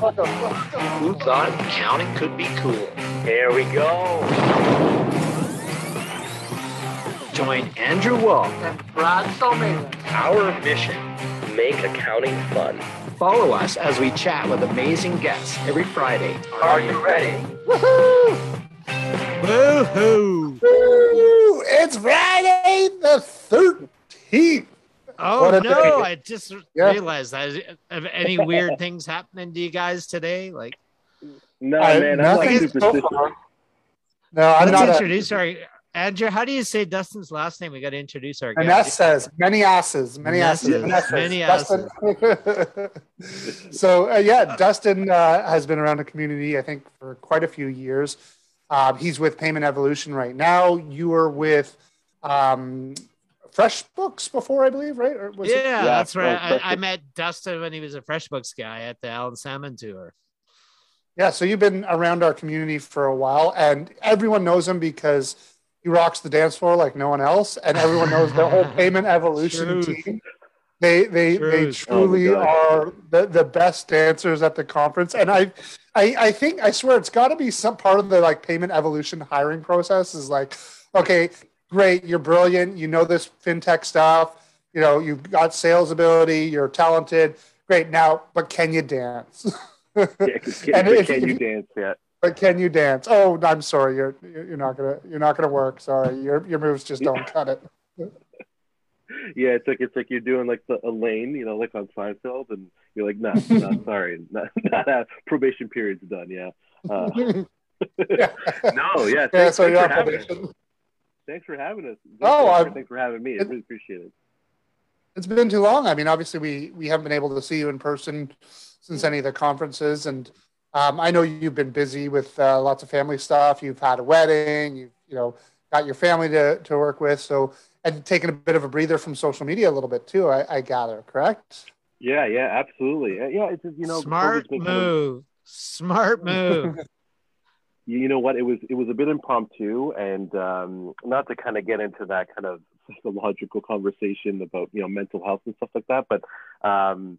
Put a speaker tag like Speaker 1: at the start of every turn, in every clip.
Speaker 1: Who thought counting could be cool?
Speaker 2: Here we go.
Speaker 1: Join Andrew Wall.
Speaker 3: And Brad Solomon.
Speaker 2: Our mission make accounting fun.
Speaker 1: Follow us as we chat with amazing guests every Friday.
Speaker 3: Are you ready?
Speaker 1: Woohoo!
Speaker 4: Woohoo!
Speaker 5: Woo! It's Friday the 13th.
Speaker 4: Oh
Speaker 5: What
Speaker 4: no! I just
Speaker 5: Yeah.
Speaker 4: realized that. Have any weird things happening to you guys today? Like,
Speaker 2: No,
Speaker 5: I-
Speaker 2: man, I'm like
Speaker 5: nothing so No, I'm
Speaker 4: let's
Speaker 5: not. A,
Speaker 4: introduce our Andrew. How do you say Dustin's last name? We got to introduce our
Speaker 5: and
Speaker 4: guest.
Speaker 5: that says many asses, many asses,
Speaker 4: Nesses,
Speaker 5: many
Speaker 4: many
Speaker 5: Dustin. so uh, yeah, Dustin uh, has been around the community, I think, for quite a few years. Um, he's with Payment Evolution right now. You were with um, Fresh Books before, I believe, right? Or was
Speaker 4: yeah,
Speaker 5: it?
Speaker 4: that's
Speaker 2: oh,
Speaker 4: right. I, I met Dustin when he was a FreshBooks guy at the Alan Salmon tour.
Speaker 5: Yeah, so you've been around our community for a while, and everyone knows him because he rocks the dance floor like no one else, and everyone knows the whole Payment Evolution
Speaker 4: Truth.
Speaker 5: team. They they they truly
Speaker 2: Oh
Speaker 5: are the, the best dancers at the conference, and I, I I think I swear it's got to be some part of the like Payment Evolution hiring process is like, okay, great, you're brilliant, you know this fintech stuff, you know you've got sales ability, you're talented, great now, but can you dance?
Speaker 2: Yeah, can,
Speaker 5: if-
Speaker 2: can you dance yet?
Speaker 5: But can you dance? Oh, I'm sorry. You're you're not gonna you're not gonna work. Sorry, your your moves just don't cut it.
Speaker 2: Yeah, it's like it's like you're doing like the Elaine, you know, like on Seinfeld, and you're like, no, no, sorry, not, not probation period's done. Yeah. Uh,
Speaker 5: Yeah.
Speaker 2: no, yeah.
Speaker 5: Yeah, so you're
Speaker 2: for
Speaker 5: on
Speaker 2: having us.
Speaker 5: probation.
Speaker 2: Thanks for having us.
Speaker 5: Oh,
Speaker 2: thanks,
Speaker 5: I'm-
Speaker 2: for, thanks for having me. I really appreciate it.
Speaker 5: It's been too long. I mean, obviously we we haven't been able to see you in person since any of the conferences, and um, I know you've been busy with uh, lots of family stuff. You've had a wedding. You've you know got your family to to work with. So and taking a bit of a breather from social media a little bit too. I, I gather, correct?
Speaker 2: Yeah, yeah, absolutely. Uh, Yeah, it's just, you know,
Speaker 4: Smart
Speaker 2: COVID's kind of-
Speaker 4: move. Smart move.
Speaker 2: you know what? It was it was a bit impromptu and um not to kind of get into that kind of psychological conversation about you know mental health and stuff like that but um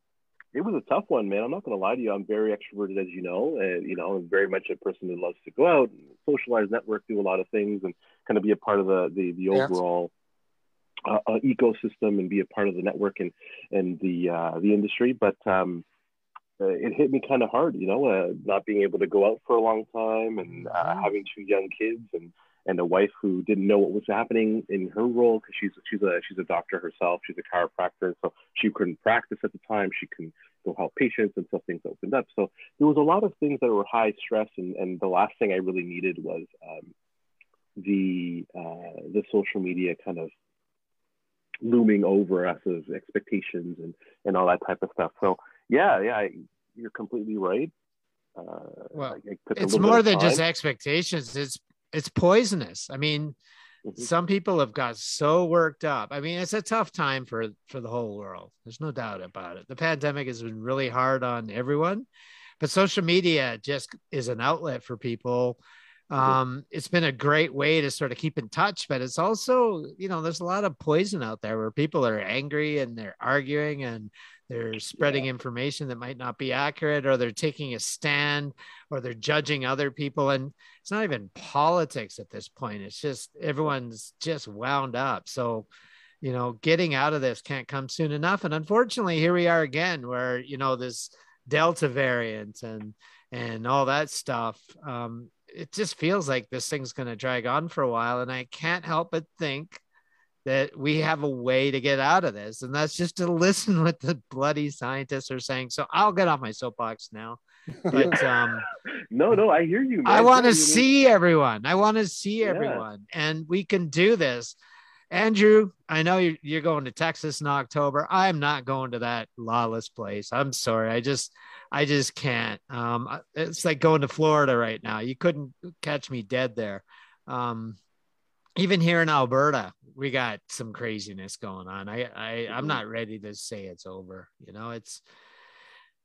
Speaker 2: it was a tough one man. I'm not going to lie to you. I'm very extroverted as you know and you know i'm very much a person who loves to go out and socialize network do a lot of things and kind of be a part of the the, the
Speaker 5: Yes.
Speaker 2: overall uh, uh, ecosystem and be a part of the network and and the uh, the industry. But um uh, it hit me kind of hard, you know, uh, not being able to go out for a long time and uh,
Speaker 4: Mhm.
Speaker 2: having two young kids and and a wife who didn't know what was happening in her role because she's she's a she's a doctor herself, she's a chiropractor, so she couldn't practice at the time. She couldn't go help patients until things opened up. So there was a lot of things that were high stress, and and the last thing I really needed was um, the uh, the social media kind of looming over us as expectations and and all that type of stuff. So yeah, yeah, I, you're completely right. Uh,
Speaker 4: Well,
Speaker 2: I- I took a
Speaker 4: it's more than just expectations. It's it's poisonous. I mean,
Speaker 2: Mhm.
Speaker 4: some people have got so worked up. I mean, it's a tough time for for the whole world. There's no doubt about it. The pandemic has been really hard on everyone, but social media just is an outlet for people. Um, it's been a great way to sort of keep in touch, but it's also, you know, there's a lot of poison out there where people are angry and they're arguing and they're spreading information that might not be accurate, or they're taking a stand, or they're judging other people. And it's not even politics at this point. It's just everyone's just wound up. So, you know, getting out of this can't come soon enough. And unfortunately, here we are again, where you know this Delta variant and and all that stuff. Um, it just feels like this thing's going to drag on for a while, and I can't help but think that we have a way to get out of this, and that's just to listen what the bloody scientists are saying. So I'll get off my soapbox now, but um,
Speaker 2: no, no, I hear you. Man.
Speaker 4: I want to see everyone. I want to see
Speaker 2: Yeah.
Speaker 4: everyone, and we can do this. Andrew, I know you're, you're going to Texas in October. I'm not going to that lawless place. I'm sorry. I just, I just can't. Um, it's like going to Florida right now. You couldn't catch me dead there. Um, even here in Alberta, we got some craziness going on. I, I, I'm
Speaker 2: Mhm.
Speaker 4: not ready to say it's over. You know, it's,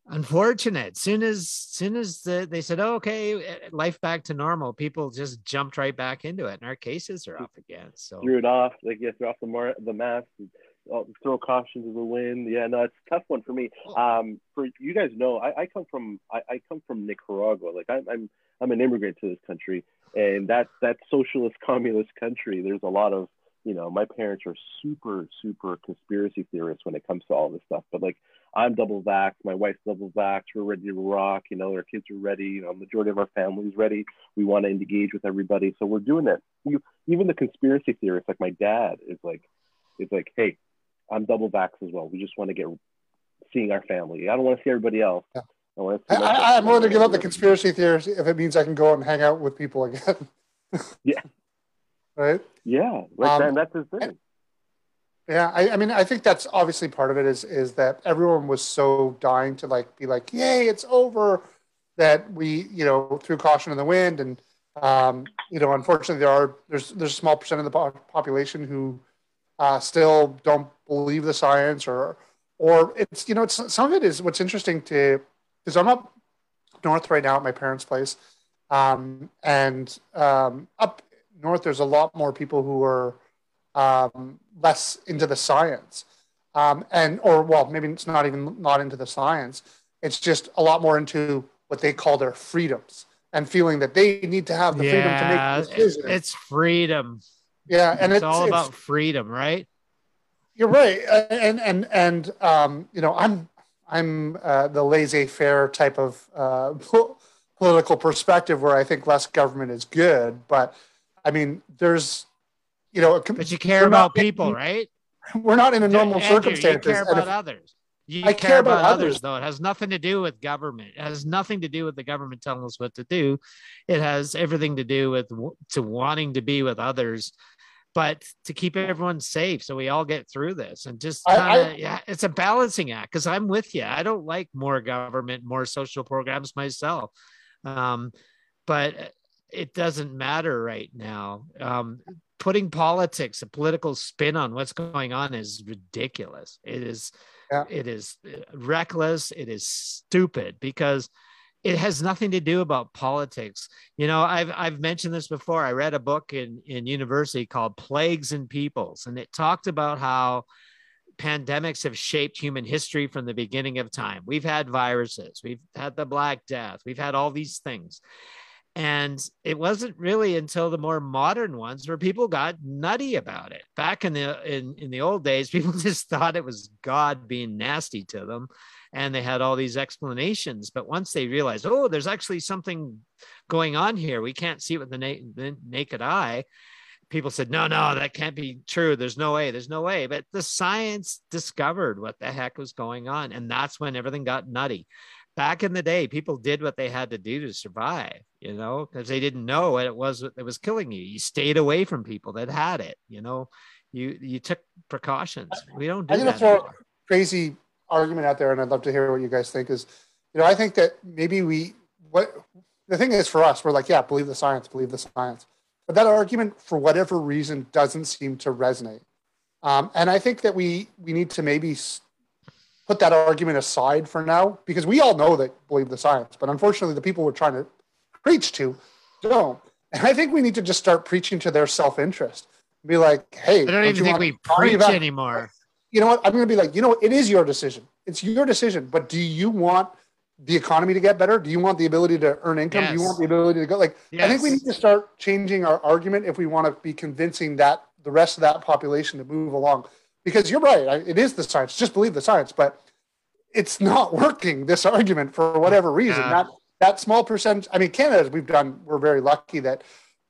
Speaker 4: unfortunate soon as soon as the, they said oh, okay life back to normal people just jumped right back into it and our cases are up again so
Speaker 2: threw it off, like yeah, threw off the mar- the mask, and throw caution to the wind. Yeah, no, it's a tough one for me. Um, for you guys know, I, I come from I, I come from Nicaragua. Like I, I'm I'm an immigrant to this country, and that that socialist communist country. There's a lot of you know, my parents are super super conspiracy theorists when it comes to all this stuff. But like I'm double vaxxed, my wife's double vaxxed, we're ready to rock. You know, our kids are ready. You know, majority of our family is ready. We want to engage with everybody, so we're doing it. You, even the conspiracy theorists, like my dad, is like, is like, hey, I'm double vaxxed as well. We just want to get seeing our family. I don't want to see everybody else.
Speaker 5: Yeah.
Speaker 2: I
Speaker 5: I, am willing to give up the conspiracy theories if it means I can go out and hang out with people again.
Speaker 2: yeah.
Speaker 5: Right.
Speaker 2: Yeah. Like um, that, that's his thing.
Speaker 5: Yeah, I, I, mean, I think that's obviously part of it is is that everyone was so dying to like be like, "Yay, it's over!" That we, you know, threw caution in the wind, and um, you know, unfortunately, there are there's there's a small percent of the population who uh, still don't believe the science, or or it's you know, it's some of it is what's interesting to because I'm up north right now at my parents' place, um, and um, up north there's a lot more people who are um, less into the science. Um, and or well, maybe it's not even not into the science. It's just a lot more into what they call their freedoms and feeling that they need to have the yeah, freedom to make decisions.
Speaker 4: It's freedom.
Speaker 5: Yeah, and
Speaker 4: it's,
Speaker 5: it's
Speaker 4: all about it's, freedom, right?
Speaker 5: You're right, and and and um, you know, I'm I'm uh, the laissez-faire type of uh, political perspective where I think less government is good, but I mean, there's you know,
Speaker 4: but you care about people, right?
Speaker 5: We're not in a normal
Speaker 4: Andrew,
Speaker 5: circumstance.
Speaker 4: You care about if, others. You I care, care about, about others, though. It has nothing to do with government. It has nothing to do with the government telling us what to do. It has everything to do with to wanting to be with others, but to keep everyone safe, so we all get through this. And just kind of, yeah, it's a balancing act. Because I'm with you. I don't like more government, more social programs myself. Um, but it doesn't matter right now. Um, putting politics, a political spin on what's going on is ridiculous. It is, yeah. it is uh, reckless. It is stupid because it has nothing to do about politics. You know, I've I've mentioned this before. I read a book in in university called Plagues and Peoples, and it talked about how pandemics have shaped human history from the beginning of time. We've had viruses, we've had the Black Death, we've had all these things. And it wasn't really until the more modern ones where people got nutty about it. Back in the in, in the old days, people just thought it was God being nasty to them. And they had all these explanations. But once they realized, oh, there's actually something going on here, we can't see it with the, na- the naked eye. People said, no, no, that can't be true. There's no way. There's no way. But the science discovered what the heck was going on. And that's when everything got nutty back in the day, people did what they had to do to survive, you know, because they didn't know what it was that was killing you. You stayed away from people that had it, you know, you you took precautions. We don't do I'm
Speaker 5: gonna throw a crazy argument out there, and I'd love to hear what you guys think. Is you know, I think that maybe we what the thing is for us, we're like, yeah, believe the science, believe the science. But that argument, for whatever reason, doesn't seem to resonate. Um, and I think that we we need to maybe put that argument aside for now because we all know that believe the science, but unfortunately, the people we're trying to preach to don't. And I think we need to just start preaching to their self interest. Be like, hey,
Speaker 4: I don't, don't even think we preach anymore.
Speaker 5: You know what? I'm going to be like, you know, it is your decision. It's your decision. But do you want the economy to get better? Do you want the ability to earn income? Yes. Do you want the ability to go? Like, yes. I think we need to start changing our argument if we want to be convincing that the rest of that population to move along because you're right. It is the science. Just believe the science, but it's not working. This argument for whatever reason. Yeah. That that small percentage. I mean, Canada, we've done. We're very lucky that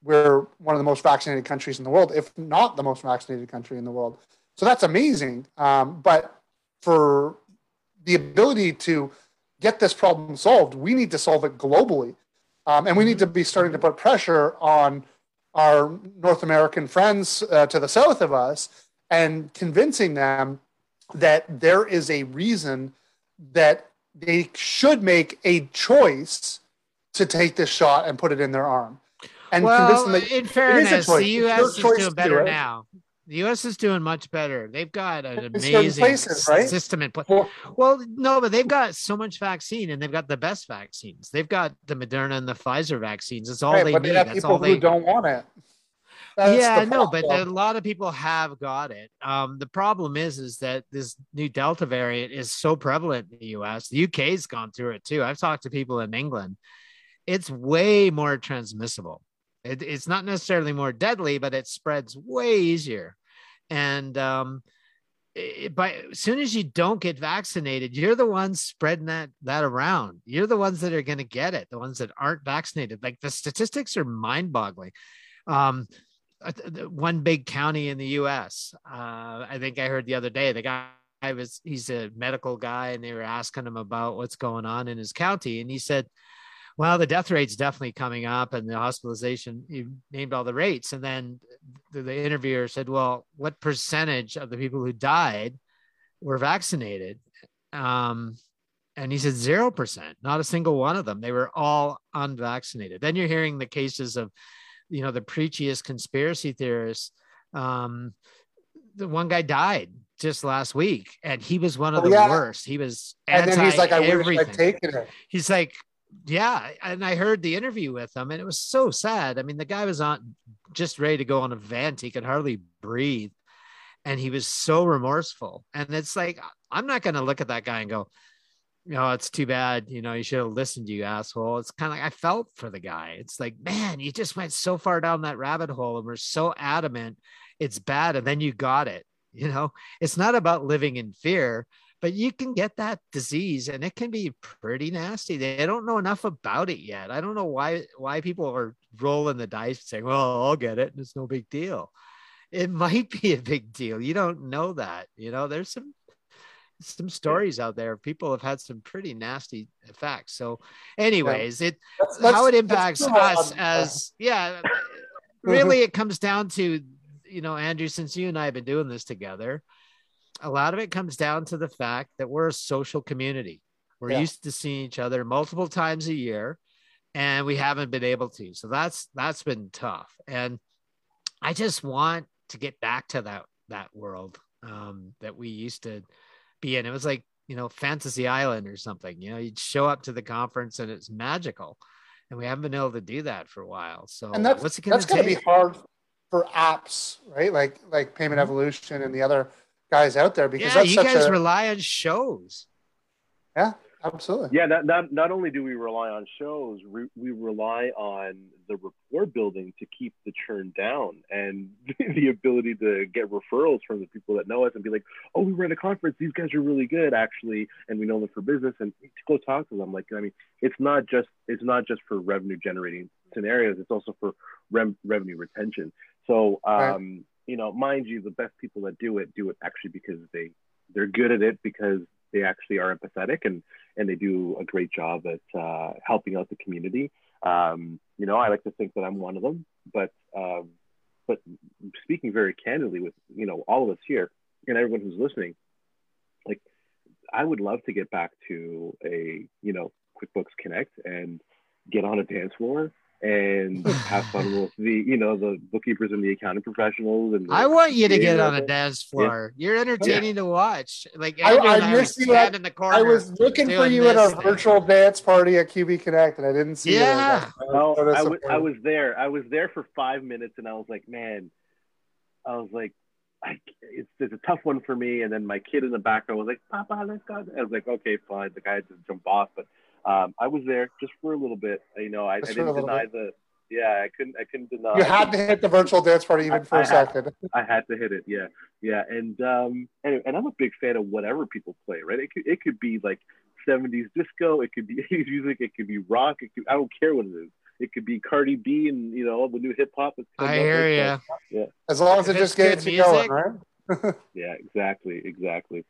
Speaker 5: we're one of the most vaccinated countries in the world, if not the most vaccinated country in the world. So that's amazing. Um, but for the ability to get this problem solved, we need to solve it globally. Um, and we need to be starting to put pressure on our North American friends uh, to the south of us and convincing them that there is a reason that they should make a choice to take this shot and put it in their arm.
Speaker 4: And well, in fairness, the U.S. is doing better now. The U.S. is doing much better. They've got an amazing places, right? system in place. Well, well, no, but they've got so much vaccine, and they've got the best vaccines. They've got the Moderna and the Pfizer vaccines. It's all right, they
Speaker 5: but
Speaker 4: need.
Speaker 5: They have
Speaker 4: That's
Speaker 5: people
Speaker 4: all they
Speaker 5: don't want it. That's
Speaker 4: yeah, no, but a lot of people have got it. Um, the problem is, is that this new Delta variant is so prevalent in the U.S. The UK's gone through it too. I've talked to people in England. It's way more transmissible. It, it's not necessarily more deadly, but it spreads way easier. And um, it, by as soon as you don't get vaccinated, you're the ones spreading that that around. You're the ones that are going to get it. The ones that aren't vaccinated. Like the statistics are mind-boggling. Um, one big county in the U.S. Uh, I think I heard the other day the guy was he's a medical guy, and they were asking him about what's going on in his county, and he said, "Well, the death rate's definitely coming up, and the hospitalization." He named all the rates, and then the, the interviewer said, "Well, what percentage of the people who died were vaccinated?" Um, and he said zero percent, not a single one of them. They were all unvaccinated. Then you're hearing the cases of you know the preachiest conspiracy theorists um the one guy died just last week and he was one of
Speaker 5: Oh,
Speaker 4: the
Speaker 5: yeah.
Speaker 4: worst. He was
Speaker 5: and then he's like, I wish
Speaker 4: everything
Speaker 5: I'd taken it.
Speaker 4: he's like yeah. And i heard the interview with him and it was so sad. I mean the guy was on just ready to go on a vent. He could hardly breathe and he was so remorseful. And it's like i'm not going to look at that guy and go no, it's too bad. You know, you should have listened, to you asshole. It's kind of like I felt for the guy. It's like, man, you just went so far down that rabbit hole and we're so adamant it's bad. And then you got it. You know, it's not about living in fear, but you can get that disease and it can be pretty nasty. They don't know enough about it yet. I don't know why why people are rolling the dice saying, well, I'll get it and it's no big deal. It might be a big deal. You don't know that. You know, there's some some stories out there. People have had some pretty nasty effects. So, anyways, it
Speaker 5: Let's-
Speaker 4: how it impacts us
Speaker 5: on.
Speaker 4: as yeah. Really, it comes down to you know, Andrew. Since you and I have been doing this together, a lot of it comes down to the fact that we're a social community. We're
Speaker 5: Yeah.
Speaker 4: used to seeing each other multiple times a year, and we haven't been able to. So that's that's been tough. And I just want to get back to that that world um, that we used to in. It was like you know Fantasy Island or something. You know, you'd show up to the conference and it's magical, and we haven't been able to do that for a while. So
Speaker 5: and that's
Speaker 4: what's going
Speaker 5: that's
Speaker 4: to
Speaker 5: going to be hard for apps, right? Like like Payment mm-hmm. Evolution and the other guys out there because
Speaker 4: yeah,
Speaker 5: that's
Speaker 4: you guys
Speaker 5: a
Speaker 4: rely on shows.
Speaker 5: yeah, absolutely.
Speaker 2: Yeah, not, not not only do we rely on shows, we, we rely on the rapport building to keep the churn down and the ability to get referrals from the people that know us and be like, oh, we were at a conference. These guys are really good, actually, and we know them for business. And to go talk to them, like, I mean, it's not just it's not just for revenue generating scenarios. It's also for rem- revenue retention. So, um,
Speaker 5: Right.
Speaker 2: you know, mind you, the best people that do it do it actually because they they're good at it because they actually are empathetic and and they do a great job at uh, helping out the community. Um, you know, I like to think that I'm one of them, but um, but speaking very candidly with you know all of us here and everyone who's listening, like I would love to get back to a you know QuickBooks Connect and get on a dance floor and have fun with the you know the bookkeepers and the accounting professionals and the,
Speaker 4: I want you to get on a dance floor. You're entertaining to watch. Like
Speaker 5: I- I
Speaker 4: I,
Speaker 5: missed you at-
Speaker 4: in the corner.
Speaker 5: I was looking for you at
Speaker 4: this
Speaker 5: a
Speaker 4: thing.
Speaker 5: virtual dance party at QB Connect, and I didn't see
Speaker 4: Yeah.
Speaker 5: you. So
Speaker 2: I was, I was there. I was there for five minutes, and I was like, man, I was like, I, it's, it's a tough one for me. And then my kid in the background was like, Papa, let's go. I was like, okay, fine. The guy had to jump off, but um, I was there just for a little bit. You know, I, I
Speaker 5: Just for a
Speaker 2: didn't
Speaker 5: little
Speaker 2: deny the. Yeah, I couldn't. I couldn't deny.
Speaker 5: You had to hit the virtual dance party even
Speaker 2: I-
Speaker 5: for
Speaker 2: I
Speaker 5: a
Speaker 2: had-
Speaker 5: second.
Speaker 2: I had to hit it. Yeah, yeah, and um, anyway, and I'm a big fan of whatever people play. Right? It could it could be like 70s disco. It could be 80s music. It could be rock. It could, I don't care what it is. It could be Cardi B and you know all the new hip hop.
Speaker 4: I
Speaker 2: up,
Speaker 4: hear
Speaker 2: like,
Speaker 4: you.
Speaker 5: As long as
Speaker 4: If
Speaker 5: it just gets
Speaker 4: good
Speaker 5: you going, right?
Speaker 2: Yeah, exactly, exactly.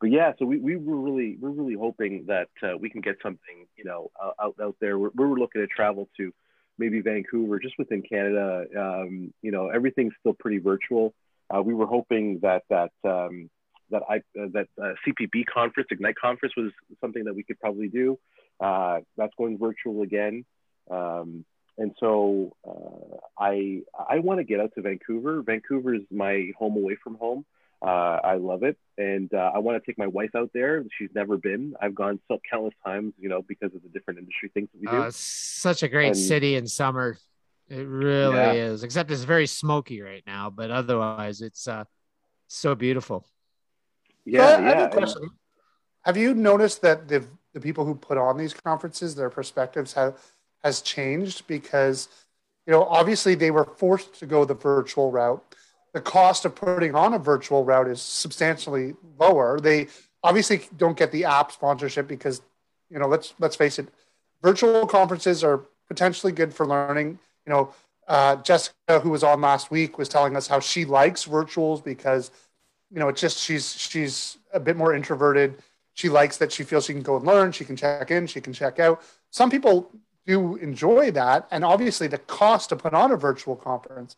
Speaker 2: But yeah, so we, we were really we're really hoping that uh, we can get something you know out out, out there. We're, we're looking to travel to maybe Vancouver, just within Canada. Um, you know, everything's still pretty virtual. Uh, we were hoping that that um, that I uh, that uh, CPB conference, Ignite conference, was something that we could probably do. Uh, that's going virtual again. Um, and so uh, I I want to get out to Vancouver. Vancouver is my home away from home. Uh, I love it, and uh, I want to take my wife out there. She's never been. I've gone so countless times, you know, because of the different industry things that we do.
Speaker 4: It's such a great
Speaker 2: And-
Speaker 4: city in summer. It really
Speaker 2: Yeah.
Speaker 4: is. Except it's very smoky right now, but otherwise it's uh so beautiful.
Speaker 2: Yeah,
Speaker 5: So I- I have a
Speaker 2: and-
Speaker 5: question. Have you noticed that the the people who put on these conferences, their perspectives have has changed because you know obviously they were forced to go the virtual route. The cost of putting on a virtual route is substantially lower. They obviously don't get the app sponsorship because you know let's let's face it, virtual conferences are potentially good for learning. You know, uh, Jessica, who was on last week, was telling us how she likes virtuals because you know, it's just she's she's a bit more introverted. She likes that she feels she can go and learn. She can check in. She can check out. Some people do enjoy that, and obviously the cost to put on a virtual conference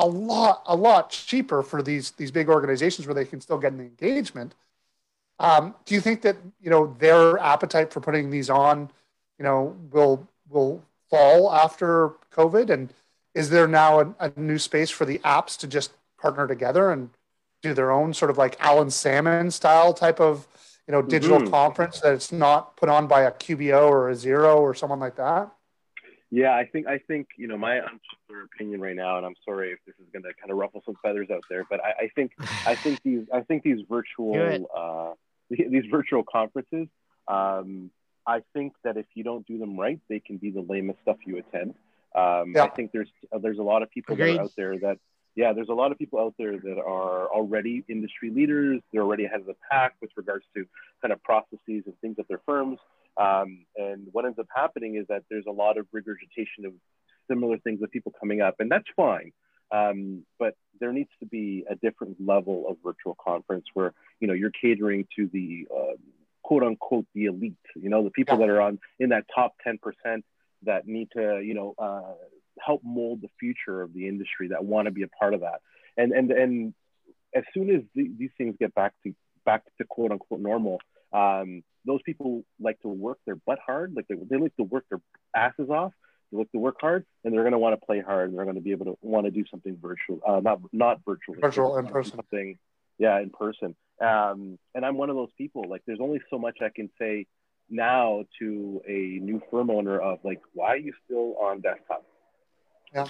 Speaker 5: a lot a lot cheaper for these these big organizations where they can still get an engagement. Um, do you think that you know their appetite for putting these on, you know, will will fall after COVID? And is there now a, a new space for the apps to just partner together and do their own sort of like Alan Salmon style type of you know digital
Speaker 2: Mhm.
Speaker 5: conference that it's not put on by a QBO or a Xero or someone like that?
Speaker 2: Yeah, I think I think you know my unpopular opinion right now, and I'm sorry if this is going to kind of ruffle some feathers out there, but I, I think I think these I think these virtual uh, these virtual conferences. Um, I think that if you don't do them right, they can be the lamest stuff you attend. Um,
Speaker 5: Yeah.
Speaker 2: I think there's uh, there's a lot of people that are out there that yeah, there's a lot of people out there that are already industry leaders. They're already ahead of the pack with regards to kind of processes and things at their firms. Um, and what ends up happening is that there's a lot of regurgitation of similar things with people coming up, and that's fine. Um, but there needs to be a different level of virtual conference where you know you're catering to the uh, quote unquote the elite. You know, the people
Speaker 5: Yeah.
Speaker 2: that are on in that top ten percent that need to you know uh, help mold the future of the industry that want to be a part of that. And and and as soon as the, these things get back to back to quote unquote normal, um, those people like to work their butt hard. Like they, they like to work their asses off. They like to work hard, and they're going to want to play hard, and they're going to be able to want to do something virtual, uh, not not virtual,
Speaker 5: Virtual, in person.
Speaker 2: something, yeah, in person. Um, and I'm one of those people. Like, there's only so much I can say now to a new firm owner of like, why are you still on desktop? Yeah.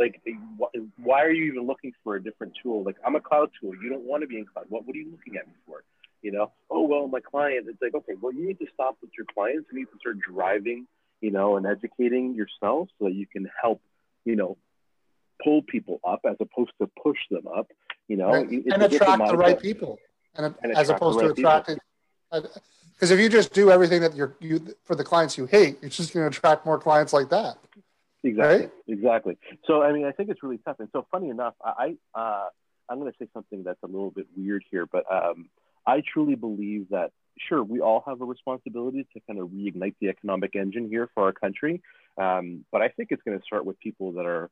Speaker 2: like wh- why are you even looking for a different tool like i'm a cloud tool you don't want to be in cloud what, what are you looking at me for you know oh well my client it's like okay well you need to stop with your clients you need to start driving you know and educating yourself so that you can help you know pull people up as opposed to push them up you know
Speaker 5: and, and attract the right people, and,
Speaker 2: And
Speaker 5: as opposed
Speaker 2: right
Speaker 5: to attracting. Because if you just do everything that you're you for the clients you hate, you're just going to attract more clients like that.
Speaker 2: Exactly.
Speaker 5: Right?
Speaker 2: Exactly. So I mean, I think it's really tough. And so, funny enough, I uh, I'm going to say something that's a little bit weird here, but um, I truly believe that sure we all have a responsibility to kind of reignite the economic engine here for our country, um, but I think it's going to start with people that are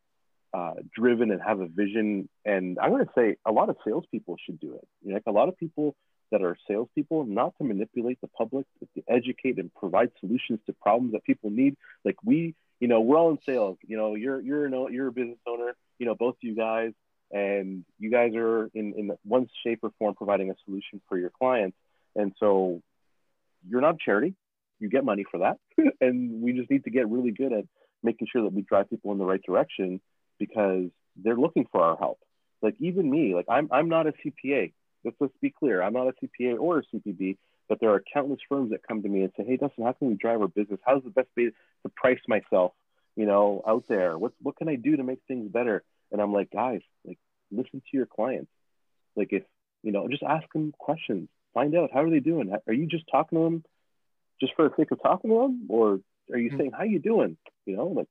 Speaker 2: uh, driven and have a vision. And I'm going to say a lot of salespeople should do it. You know, like a lot of people that are salespeople, not to manipulate the public, but to educate and provide solutions to problems that people need. Like we, you know, we're all in sales. You know, you're you're an, you're a business owner. You know, both of you guys, and you guys are in in one shape or form providing a solution for your clients. And so, you're not a charity. You get money for that, and we just need to get really good at making sure that we drive people in the right direction because they're looking for our help. Like even me, like I'm I'm not a CPA. Let's let's be clear. I'm not a CPA or a CPB, but there are countless firms that come to me and say, "Hey, Dustin, how can we drive our business? How's the best way to price myself? You know, out there. What what can I do to make things better?" And I'm like, guys, like listen to your clients. Like if you know, just ask them questions. Find out how are they doing. Are you just talking to them just for the sake of talking to them, or are you
Speaker 5: Mhm.
Speaker 2: saying how you doing? You know, like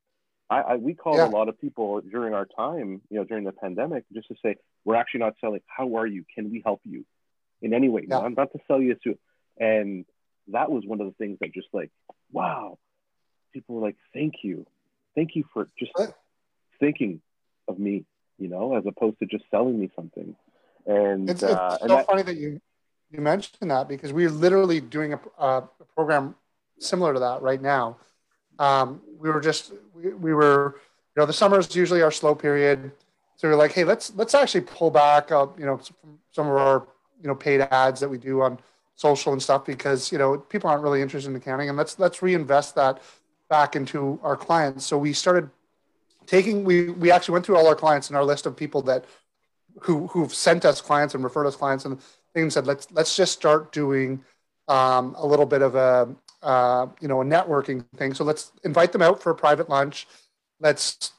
Speaker 2: I, I we called
Speaker 5: Yeah.
Speaker 2: a lot of people during our time, you know, during the pandemic, just to say we're actually not selling. How are you? Can we help you in any way?
Speaker 5: Yeah.
Speaker 2: Not, not to sell you a suit. And that was one of the things that just like, wow, people were like, thank you, thank you for just
Speaker 5: What?
Speaker 2: thinking of me, you know, as opposed to just selling me something. And
Speaker 5: It's,
Speaker 2: uh,
Speaker 5: it's
Speaker 2: and
Speaker 5: so
Speaker 2: that,
Speaker 5: funny that you you mentioned that because we're literally doing a, a program similar to that right now. Um, we were just we, we were you know the summer is usually our slow period, so we are like, hey, let's let's actually pull back, uh, you know, some, some of our you know paid ads that we do on social and stuff because you know people aren't really interested in accounting, and let's let's reinvest that back into our clients. So we started taking we we actually went through all our clients and our list of people that who who've sent us clients and referred us clients and things said let's let's just start doing um, a little bit of a uh, you know a networking thing. So let's invite them out for a private lunch. Let's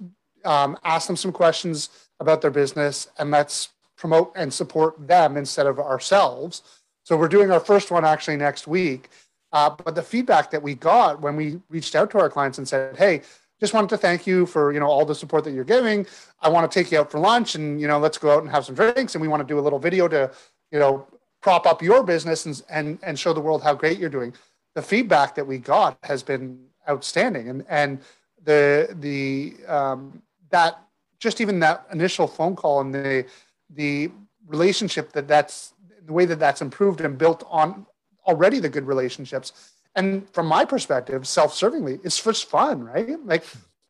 Speaker 5: um, ask them some questions about their business and let's promote and support them instead of ourselves. So we're doing our first one actually next week. Uh, but the feedback that we got when we reached out to our clients and said, "Hey, just wanted to thank you for you know all the support that you're giving. I want to take you out for lunch and you know let's go out and have some drinks and we want to do a little video to you know prop up your business and and and show the world how great you're doing." The feedback that we got has been outstanding, and and the the um, that just even that initial phone call and the the relationship that that's the way that that's improved and built on already the good relationships and from my perspective self-servingly it's just fun right? Like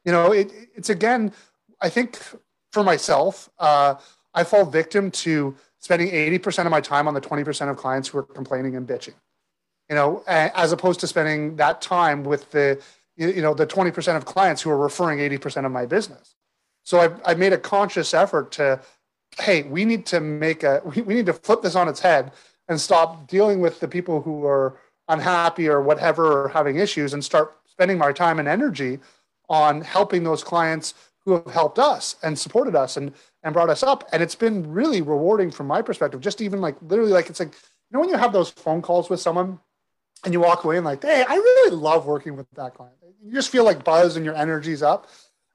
Speaker 5: you know it, it's again i think for myself uh, i fall victim to spending 80% of my time on the 20% of clients who are complaining and bitching you know as opposed to spending that time with the you know the 20% of clients who are referring 80% of my business. So I've, I've made a conscious effort to, hey, we need to make a, we, we need to flip this on its head and stop dealing with the people who are unhappy or whatever or having issues and start spending my time and energy on helping those clients who have helped us and supported us and and brought us up and it's been really rewarding from my perspective just even like literally like it's like you know when you have those phone calls with someone and you walk away and like hey i really love working with that client you just feel like buzz and your energy's up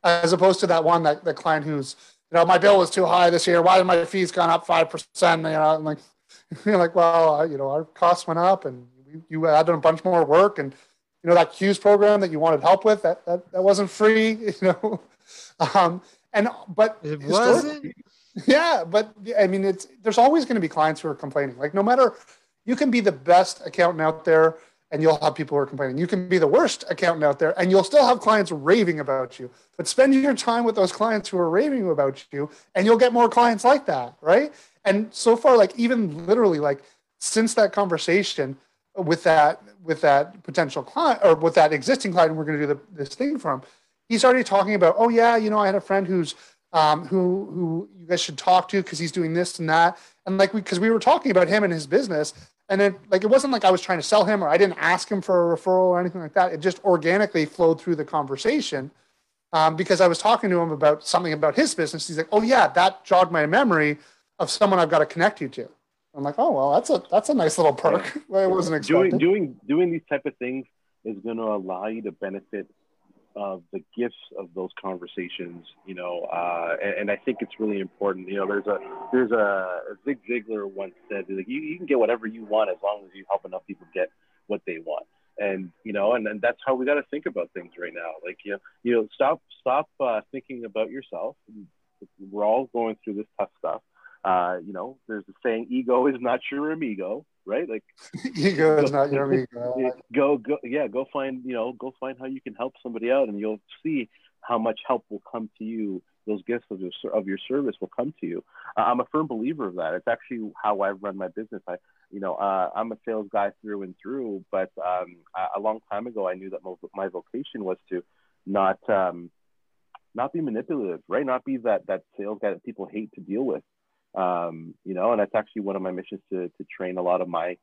Speaker 5: as opposed to that one that the client who's you know my bill was too high this year. Why did my fees gone up five percent? You know, I'm like you're like well you know our costs went up and you added a bunch more work and you know that Q's program that you wanted help with that that, that wasn't free. You know, um, and but
Speaker 4: it wasn't.
Speaker 5: Yeah, but I mean, it's there's always going to be clients who are complaining. Like no matter, you can be the best accountant out there and you'll have people who are complaining. You can be the worst accountant out there and you'll still have clients raving about you. But spend your time with those clients who are raving about you and you'll get more clients like that, right? And so far like even literally like since that conversation with that with that potential client or with that existing client and we're going to do the, this thing for him, he's already talking about, "Oh yeah, you know, I had a friend who's um, who who you guys should talk to because he's doing this and that." And like we because we were talking about him and his business and it like it wasn't like I was trying to sell him or I didn't ask him for a referral or anything like that. It just organically flowed through the conversation um, because I was talking to him about something about his business. He's like, "Oh yeah, that jogged my memory of someone I've got to connect you to." I'm like, "Oh well, that's a that's a nice little perk." I wasn't expecting.
Speaker 2: Doing doing doing these type of things is going to allow you to benefit of the gifts of those conversations, you know, uh, and, and, I think it's really important. You know, there's a there's a Zig Ziglar once said like you, you can get whatever you want as long as you help enough people get what they want. And you know, and, and that's how we got to think about things right now. Like you know, you know, stop stop uh, thinking about yourself. We're all going through this tough stuff. Uh, you know, there's the saying, "Ego is not your amigo." right? Like
Speaker 5: ego is not your ego.
Speaker 2: Go, go, yeah, go find, you know, go find how you can help somebody out, and you'll see how much help will come to you. Those gifts of your of your service will come to you. Uh, I'm a firm believer of that. It's actually how I run my business. I, you know, uh, I'm a sales guy through and through. But um, a long time ago, I knew that my vocation was to not um, not be manipulative, right? Not be that that sales guy that people hate to deal with um, you know, and that's actually one of my missions to to train a lot of my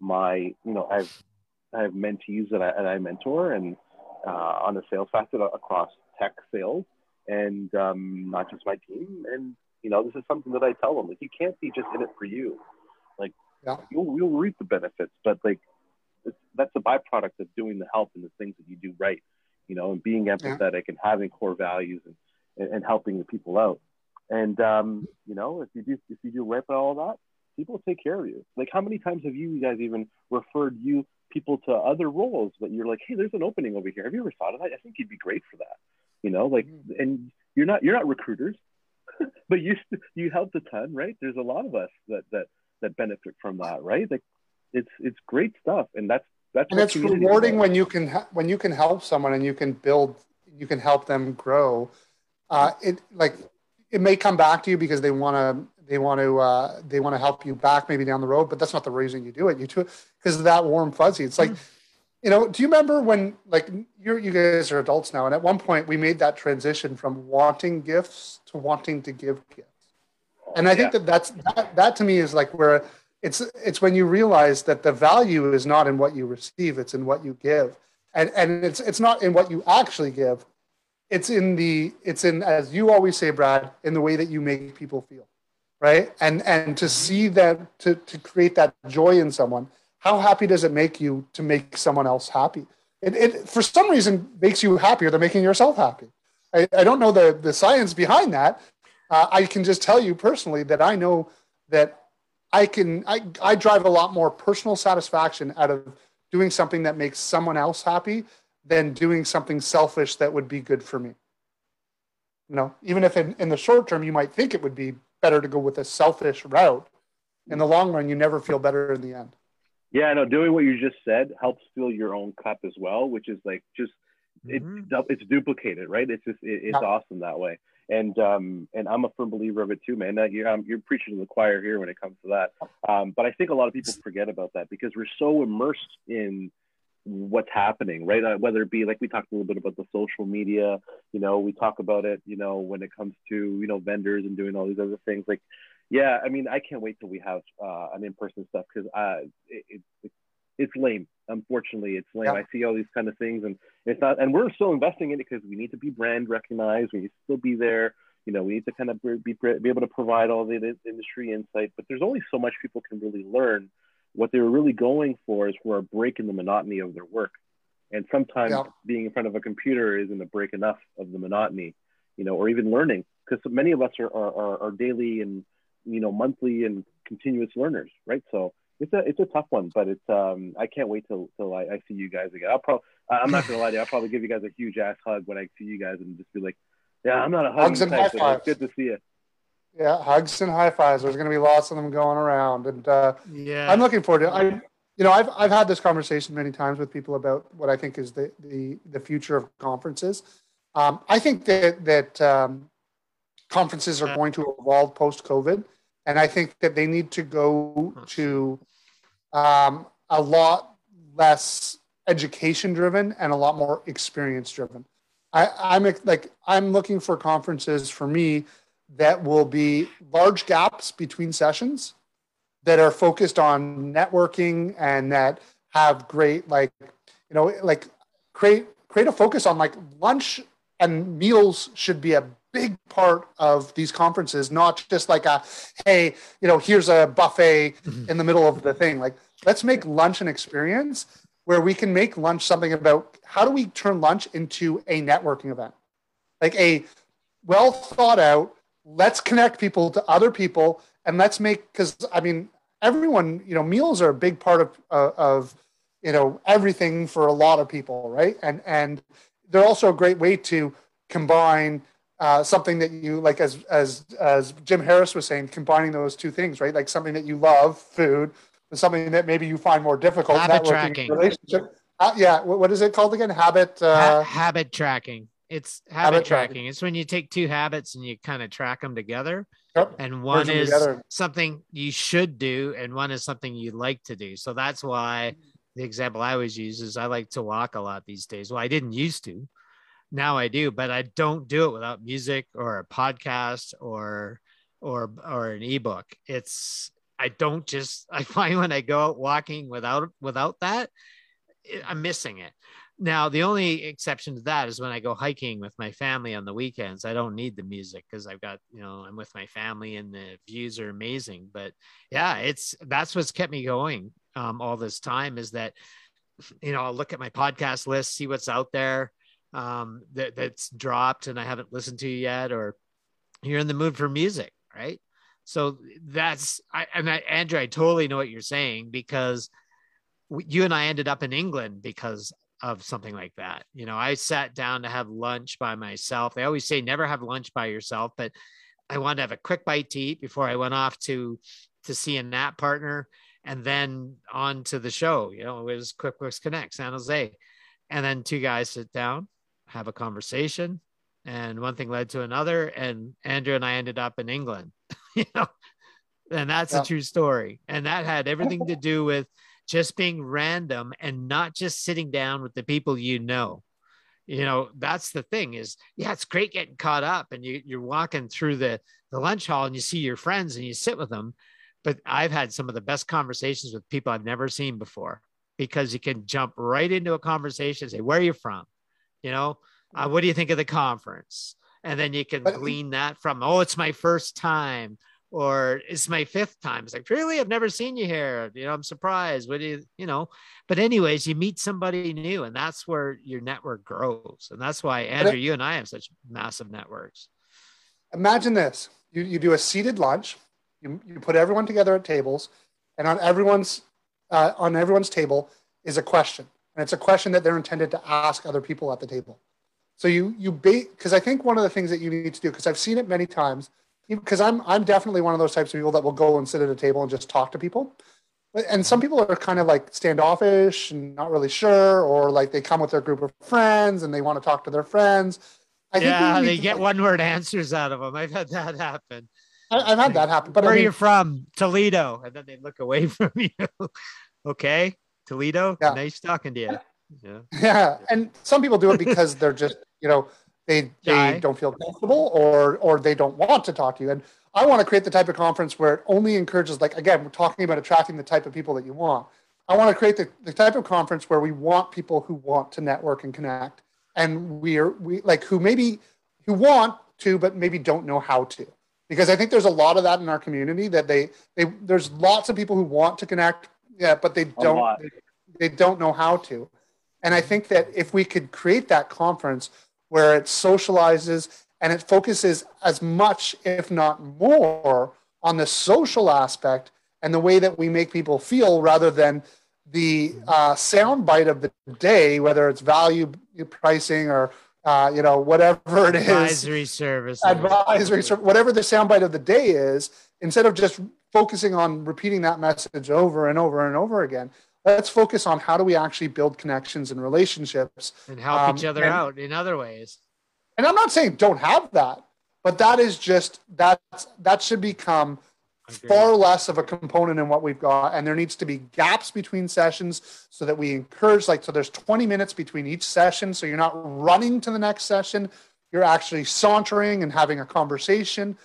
Speaker 2: my you know I have I have mentees that I, and I mentor and uh, on the sales facet across tech sales and um, not just my team. And you know, this is something that I tell them like you can't be just in it for you. Like yeah. you'll you'll reap the benefits, but like that's a byproduct of doing the help and the things that you do right. You know, and being empathetic yeah. and having core values and, and, and helping the people out. And um, you know, if you do if you do right by all that, people take care of you. Like how many times have you guys even referred you people to other roles that you're like, hey, there's an opening over here. Have you ever thought of that? I think you'd be great for that. You know, like mm-hmm. and you're not you're not recruiters, but you you helped a ton, right? There's a lot of us that that that benefit from that, right? Like it's it's great stuff, and that's that's
Speaker 5: and it's rewarding when you can when you can help someone and you can build you can help them grow. Uh, it like it may come back to you because they want to they want to uh, they want to help you back maybe down the road, but that's not the reason you do it. You do it because of that warm fuzzy. It's like, mm. you know, do you remember when like you're, you guys are adults now, and at one point we made that transition from wanting gifts to wanting to give gifts, and I think that that's that, that to me is like where it's it's when you realize that the value is not in what you receive, it's in what you give, and and it's it's not in what you actually give, it's in the it's in as you always say, Brad, in the way that you make people feel, right? And and to see that to to create that joy in someone how happy does it make you to make someone else happy? It, it for some reason makes you happier than making yourself happy. I, I don't know the, the science behind that. Uh, I can just tell you personally that I know that I can I, I drive a lot more personal satisfaction out of doing something that makes someone else happy than doing something selfish that would be good for me. You know, even if in, in the short term you might think it would be better to go with a selfish route, in the long run you never feel better in the end.
Speaker 2: Yeah, no, doing what you just said helps fill your own cup as well, which is like just it's
Speaker 4: Mhm.
Speaker 2: du- it's duplicated, right? It's just it, it's
Speaker 5: Yeah.
Speaker 2: awesome that way. And um and I'm a firm believer of it too, man. That you're um, you're preaching to the choir here when it comes to that. Um, but I think a lot of people forget about that because we're so immersed in what's happening, right? Uh, whether it be like we talked a little bit about the social media, you know, we talk about it, you know, when it comes to you know vendors and doing all these other things. Like, yeah, I mean, I can't wait till we have uh, an in-person stuff because uh, it, it, it's lame. Unfortunately, it's lame.
Speaker 5: Yeah.
Speaker 2: I see all these kind of things, and it's not. And we're still investing in it because we need to be brand recognized. We need to still be there. You know, we need to kind of be be able to provide all the industry insight. But there's only so much people can really learn. What they were really going for is for a break in the monotony of their work. And sometimes
Speaker 5: Yeah.
Speaker 2: being in front of a computer isn't a break enough of the monotony, you know, or even learning, because many of us are, are, are, daily and you know monthly and continuous learners, right? So it's a it's a tough one, but it's um I can't wait till till I, I see you guys again. I'll probably I'm not gonna lie to you, I'll probably give you guys a huge ass hug when I see you guys and just be like, yeah, I'm not a
Speaker 5: Hugs
Speaker 2: hugging
Speaker 5: and high
Speaker 2: it's good to see you.
Speaker 5: Yeah, hugs and high fives. There's going to be lots of them going around, and uh,
Speaker 4: Yeah.
Speaker 5: I'm looking forward to. it. I, you know, I've I've had this conversation many times with people about what I think is the the the future of conferences. Um, I think that that um, conferences are going to evolve post COVID, and I think that they need to go to um, a lot less education driven and a lot more experience driven. I, I'm like I'm looking for conferences for me that will be large gaps between sessions that are focused on networking and that have great like you know like create create a focus on like lunch and meals should be a big part of these conferences not just like a hey you know here's a buffet mm-hmm. in the middle of the thing. Like let's make lunch an experience where we can make lunch something about how do we turn lunch into a networking event? Like a well thought out let's connect people to other people and let's make because i mean everyone you know meals are a big part of uh, of you know everything for a lot of people right and and they're also a great way to combine uh, something that you like as as as jim harris was saying combining those two things right like something that you love food with something that maybe you find more difficult
Speaker 4: Habit tracking.
Speaker 5: relationship uh, yeah what, is it called again habit
Speaker 4: Ha-
Speaker 5: uh,
Speaker 4: habit tracking. It's habit,
Speaker 5: habit
Speaker 4: tracking.
Speaker 5: tracking.
Speaker 4: It's when you take two habits and you kind of track them together.
Speaker 5: Yep.
Speaker 4: And one
Speaker 5: them
Speaker 4: is something you should do, and one is something you like to do. So that's why the example I always use is I like to walk a lot these days. Well, I didn't used to. Now I do, but I don't do it without music or a podcast or or or an ebook. It's I don't just I find when I go out walking without without that, I'm missing it. Now, the only exception to that is when I go hiking with my family on the weekends. I don't need the music because I've got, you know, I'm with my family and the views are amazing. But yeah, it's that's what's kept me going um, all this time is that, you know, I'll look at my podcast list, see what's out there um, that, that's dropped and I haven't listened to yet, or you're in the mood for music, right? So that's, I, and I, Andrew, I totally know what you're saying because you and I ended up in England because of something like that. You know, I sat down to have lunch by myself. They always say never have lunch by yourself, but I wanted to have a quick bite to eat before I went off to to see a nap partner and then on to the show. You know, it was QuickBooks Connect San Jose. And then two guys sit down, have a conversation, and one thing led to another. And Andrew and I ended up in England, you know, and that's
Speaker 5: Yeah.
Speaker 4: a true story. And that had everything to do with just being random and not just sitting down with the people you know. You know that's the thing is yeah it's great getting caught up and you, you're walking through the the lunch hall and you see your friends and you sit with them. But i've had some of the best conversations with people i've never seen before because you can jump right into a conversation say where are you from? You know uh, what do you think of the conference? And then you can glean that from oh it's my first time or it's my fifth time. It's like, really? I've never seen you here. You know, I'm surprised. What do you, you know? But anyways, you meet somebody new, and that's where your network grows. And that's why Andrew, you and I have such massive networks.
Speaker 5: Imagine this: you you do a seated lunch, you you put everyone together at tables, and on everyone's uh, on everyone's table is a question, and it's a question that they're intended to ask other people at the table. So you you bait because I think one of the things that you need to do because I've seen it many times because I'm I'm definitely one of those types of people that will go and sit at a table and just talk to people. And some people are kind of like standoffish and not really sure, or like they come with their group of friends and they want to talk to their friends.
Speaker 4: I yeah, they get like, one word answers out of them. I've had that happen.
Speaker 5: I, have had that happen. But
Speaker 4: where
Speaker 5: I
Speaker 4: mean, are you from? Toledo, and then they look away from you. okay, Toledo. Yeah. Nice talking to you.
Speaker 5: Yeah. Yeah, and some people do it because they're just you know they they don't feel comfortable or or they don't want to talk to you. And i want to create the type of conference where it only encourages like again we're talking about attracting the type of people that you want. I want to create the, the type of conference where we want people who want to network and connect. And we're we like who maybe who want to but maybe don't know how to. Because i think there's a lot of that in our community that they they there's lots of people who want to connect yeah but they don't they, they don't know how to. And i think that if we could create that conference where it socializes and it focuses as much, if not more, on the social aspect and the way that we make people feel rather than the uh, sound bite of the day, whether it's value pricing or uh, you know whatever it is,
Speaker 4: advisory service,
Speaker 5: advisory service, whatever the soundbite of the day is. Instead of just focusing on repeating that message over and over and over again, let's focus on how do we actually build connections and relationships
Speaker 4: and help um, each other and, out in other ways.
Speaker 5: And i'm not saying don't have that but that is just that that should become far less of a component in what we've got. And there needs to be gaps between sessions so that we encourage like so there's 20 minutes between each session. So you're not running to the next session. You're actually sauntering and having a conversation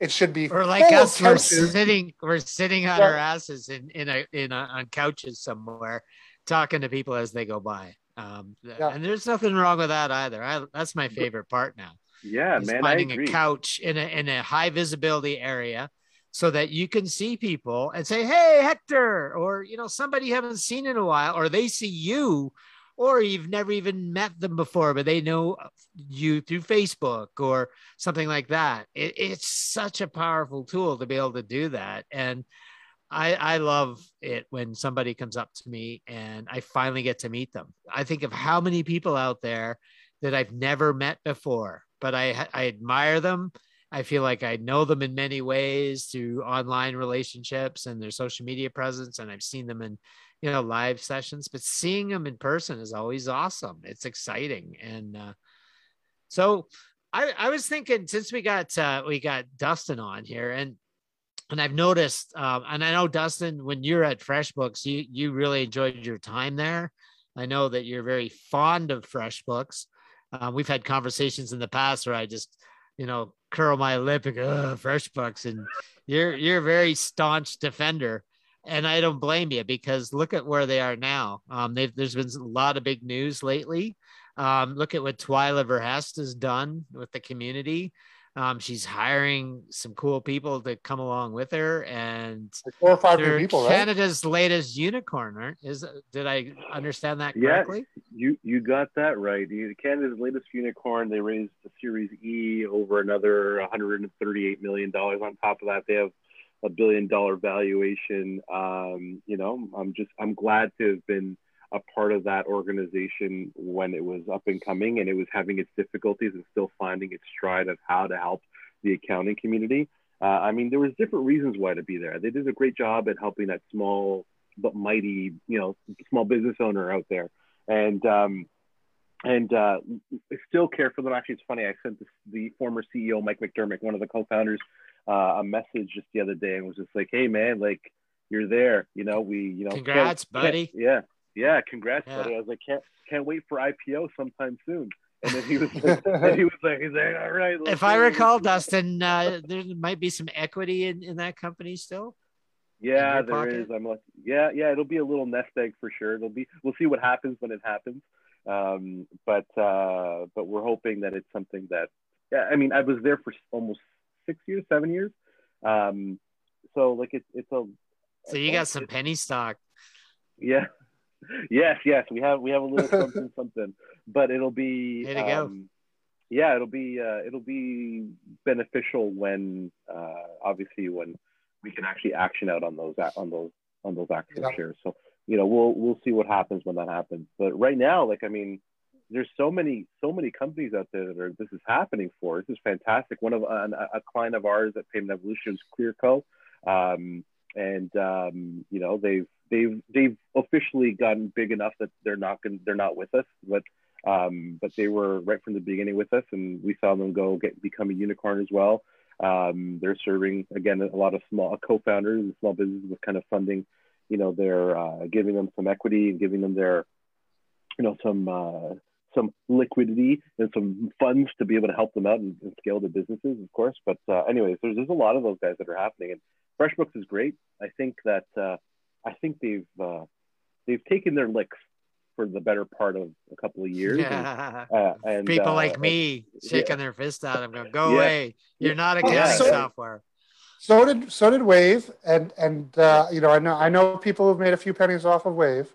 Speaker 5: it should be
Speaker 4: or like us we're sitting we're sitting on yeah. our asses in in a in a, on couches somewhere talking to people as they go by um yeah. and there's nothing wrong with that either I, that's my favorite part now
Speaker 2: yeah man
Speaker 4: finding a couch in a in a high visibility area so that you can see people and say hey hector or you know somebody you haven't seen in a while or they see you or you've never even met them before, but they know you through Facebook or something like that. It, it's such a powerful tool to be able to do that. And I, I love it when somebody comes up to me and I finally get to meet them. I think of how many people out there that I've never met before, but I, I admire them. I feel like I know them in many ways through online relationships and their social media presence, and I've seen them in you know live sessions but seeing them in person is always awesome. It's exciting and uh, so I, I was thinking since we got uh, we got dustin on here and and i've noticed um, and i know dustin when you're at freshbooks you you really enjoyed your time there. I know that you're very fond of freshbooks. Uh, we've had conversations in the past where i just you know curl my lip and go freshbooks and you're you're a very staunch defender and I don't blame you because look at where they are now. Um, there's been a lot of big news lately. Um, look at what Twyla Verhelst has done with the community. Um, she's hiring some cool people to come along with her, and
Speaker 5: like four or five people.
Speaker 4: Canada's right? latest unicorn, aren't? Is did I understand that correctly?
Speaker 2: Yeah, you you got that right. Canada's latest unicorn. They raised the Series E over another 138 million dollars. On top of that, they have a billion dollar valuation. Um, you know, I'm just I'm glad to have been a part of that organization when it was up and coming and it was having its difficulties and still finding its stride of how to help the accounting community. Uh, I mean, there was different reasons why to be there. They did a great job at helping that small but mighty, you know, small business owner out there, and um, and uh, still care for them. Actually, it's funny. I sent the former CEO Mike McDermott, one of the co-founders, uh, a message just the other day and was just like, hey man, like you're there. You know, we you know.
Speaker 4: Congrats, buddy.
Speaker 2: Yeah, yeah, congrats,
Speaker 4: Yeah.
Speaker 2: buddy. I was like, can't can't wait for IPO sometime soon. And then he was like, and he was like, he's like, all right.
Speaker 4: If I recall, Dustin, uh, there might be some equity in, in that company still.
Speaker 2: Yeah, there
Speaker 4: pocket?
Speaker 2: is. I'm like, yeah, yeah. It'll be a little nest egg for sure. It'll be. We'll see what happens when it happens. Um, but uh, but we're hoping that it's something that. Yeah, I mean, I was there for almost six years, seven years. Um, so like it's it's a.
Speaker 4: So you got some penny stock.
Speaker 2: Yeah. Yes, yes. We have we have a little something something, but it'll be.
Speaker 4: Way to go.
Speaker 2: um, Yeah, it'll be uh, it'll be beneficial when uh, obviously when we can actually action out on those on those on those actual
Speaker 5: Yeah.
Speaker 2: shares. So you know we'll we'll see what happens when that happens. But right now, like I mean, there's so many so many companies out there that are this is happening for. This is fantastic. One of an, a client of ours at Payment Evolution is ClearCo, um, and um, you know they've they've they've officially gotten big enough that they're not going they're not with us, but um, but they were right from the beginning with us, and we saw them go get become a unicorn as well. Um, they're serving again a lot of small co-founders and small businesses with kind of funding. You know, they're uh, giving them some equity and giving them their, you know, some uh, some liquidity and some funds to be able to help them out and, and scale their businesses, of course. But uh, anyways, there's there's a lot of those guys that are happening, and FreshBooks is great. I think that uh, I think they've uh, they've taken their licks for the better part of a couple of years. and, uh, and,
Speaker 4: People
Speaker 2: uh,
Speaker 4: like me
Speaker 2: yeah.
Speaker 4: shaking their fist at them, going, "Go
Speaker 2: Yeah.
Speaker 4: away! You're not
Speaker 5: Yeah.
Speaker 4: accounting
Speaker 5: So-
Speaker 4: software."
Speaker 5: So did so did Wave, and and uh, you know I know I know people who've made a few pennies off of Wave,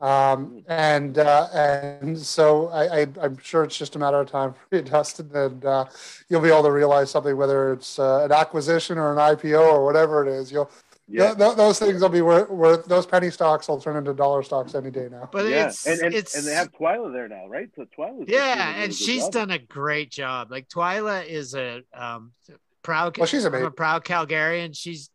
Speaker 5: um, and uh, and so I, I I'm sure it's just a matter of time for you, Dustin, and uh, you'll be able to realize something whether it's uh, an acquisition or an IPO or whatever it is. You'll
Speaker 2: yeah.
Speaker 5: th- th- those things will be worth, worth those penny stocks will turn into dollar stocks any day now.
Speaker 4: But
Speaker 2: yeah,
Speaker 4: it's
Speaker 2: and, and,
Speaker 4: it's
Speaker 2: and they have Twyla there now, right? So Twyla's
Speaker 4: yeah,
Speaker 2: really
Speaker 4: and she's
Speaker 2: job.
Speaker 4: done a great job. Like Twyla is a um, proud.
Speaker 5: Well, she's
Speaker 4: I'm a proud Calgarian. She's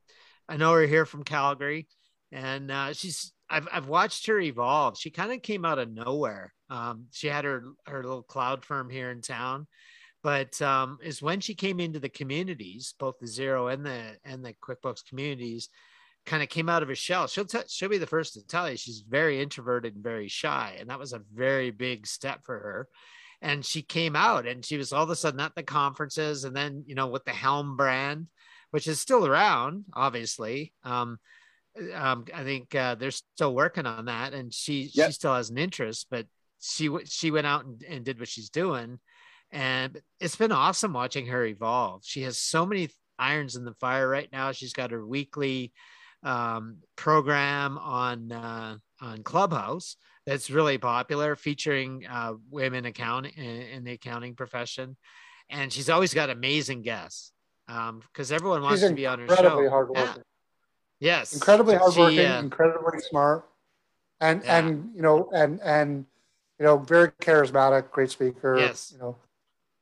Speaker 4: I know her here from Calgary, and uh, she's I've I've watched her evolve. She kind of came out of nowhere. Um, she had her her little cloud firm here in town, but um, is when she came into the communities, both the Xero and the and the QuickBooks communities, kind of came out of her shell. She'll t- she'll be the first to tell you she's very introverted and very shy, and that was a very big step for her. And she came out, and she was all of a sudden at the conferences, and then you know with the Helm brand, which is still around, obviously. Um, um, I think uh, they're still working on that, and she
Speaker 2: Yep.
Speaker 4: she still has an interest, but she she went out and, and did what she's doing, and it's been awesome watching her evolve. She has so many irons in the fire right now. She's got her weekly um, program on uh, on Clubhouse that's really popular, featuring uh, women account in, in the accounting profession, and she's always got amazing guests because everyone wants
Speaker 5: She's
Speaker 4: to be on her show.
Speaker 5: hardworking.
Speaker 4: Yes,
Speaker 5: incredibly
Speaker 4: She,
Speaker 5: hardworking,
Speaker 4: uh,
Speaker 5: incredibly smart, and
Speaker 4: Yeah.
Speaker 5: and you know and and you know very charismatic, great speaker.
Speaker 4: Yes.
Speaker 5: you know,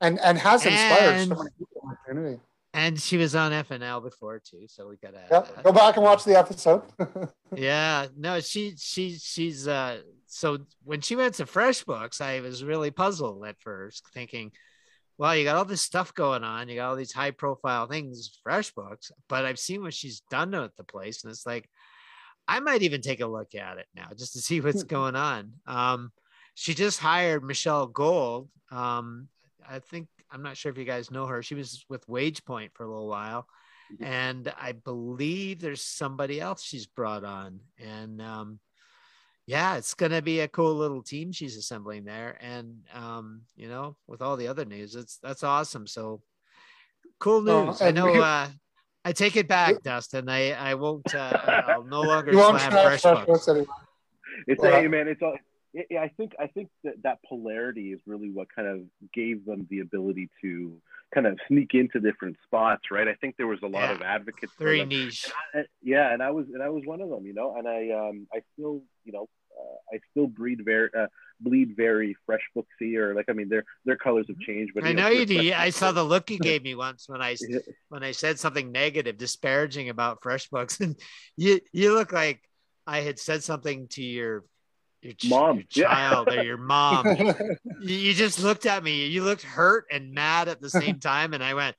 Speaker 5: and and has inspired
Speaker 4: And-
Speaker 5: so many people in the community.
Speaker 4: and she was on FNL before too, so we gotta.
Speaker 5: Yeah, go back and watch the episode.
Speaker 4: yeah no she she she's uh so when she went to freshbooks i was really puzzled at first thinking well you got all this stuff going on. You got all these high profile things freshbooks but i've seen what she's done at the place and it's like i might even take a look at it now just to see what's going on. Um she just hired michelle gold um i think i'm not sure if you guys know her. She was with wage point for a little while and I believe there's somebody else she's brought on, and um, yeah, it's gonna be a cool little team she's assembling there, and um, you know, with all the other news, it's that's awesome. So cool
Speaker 5: Oh,
Speaker 4: news. I know.
Speaker 5: we-
Speaker 4: Uh, I take it back, Dustin. I I won't. Uh, I'll no longer
Speaker 5: you won't
Speaker 4: slam
Speaker 5: trash
Speaker 4: FreshBooks.
Speaker 5: FreshBooks anymore.
Speaker 2: It's
Speaker 5: Well,
Speaker 2: hey, man. It's all. Yeah, yeah, I think I think that that polarity is really what kind of gave them the ability to kind of sneak into different spots, right? I think there was a lot
Speaker 4: Yeah.
Speaker 2: of advocates. for
Speaker 4: Very niche.
Speaker 2: And- yeah, and I was and I was one of them, you know. And I um I still you know uh, I still breed very uh, bleed very fresh booksy or like I mean their their colors have changed, but
Speaker 4: I
Speaker 2: you
Speaker 4: know
Speaker 2: for
Speaker 4: you do. I saw the look you gave me once when I
Speaker 2: Yeah.
Speaker 4: when I said something negative, disparaging about fresh books, and you you look like I had said something to your your, ch-
Speaker 2: Mom,
Speaker 4: your
Speaker 2: yeah.
Speaker 4: child or your mom. you, you just looked at me. You looked hurt and mad at the same time. And I went,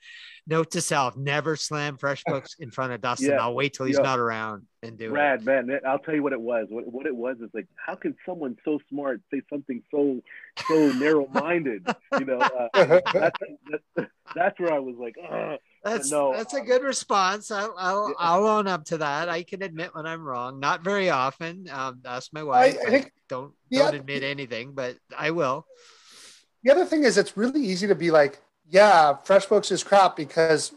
Speaker 4: note to self, never slam FreshBooks in front of Dustin.
Speaker 2: Yeah.
Speaker 4: I'll wait till he's
Speaker 2: Yeah.
Speaker 4: not around and do it.
Speaker 2: Brad, man, man, I'll tell you what it was. What, what it was is like, how can someone so smart say something so so narrow-minded? You know, uh, that's, that's that's where I was like, Ugh.
Speaker 4: That's
Speaker 2: No,
Speaker 4: that's a good response. I'll I'll. I'll own up to that. I can admit when I'm wrong. Not very often. Um, ask my wife.
Speaker 5: I think-
Speaker 4: don't don't admit anything, but I will.
Speaker 5: the other thing is it's really easy to be like, yeah, FreshBooks is crap because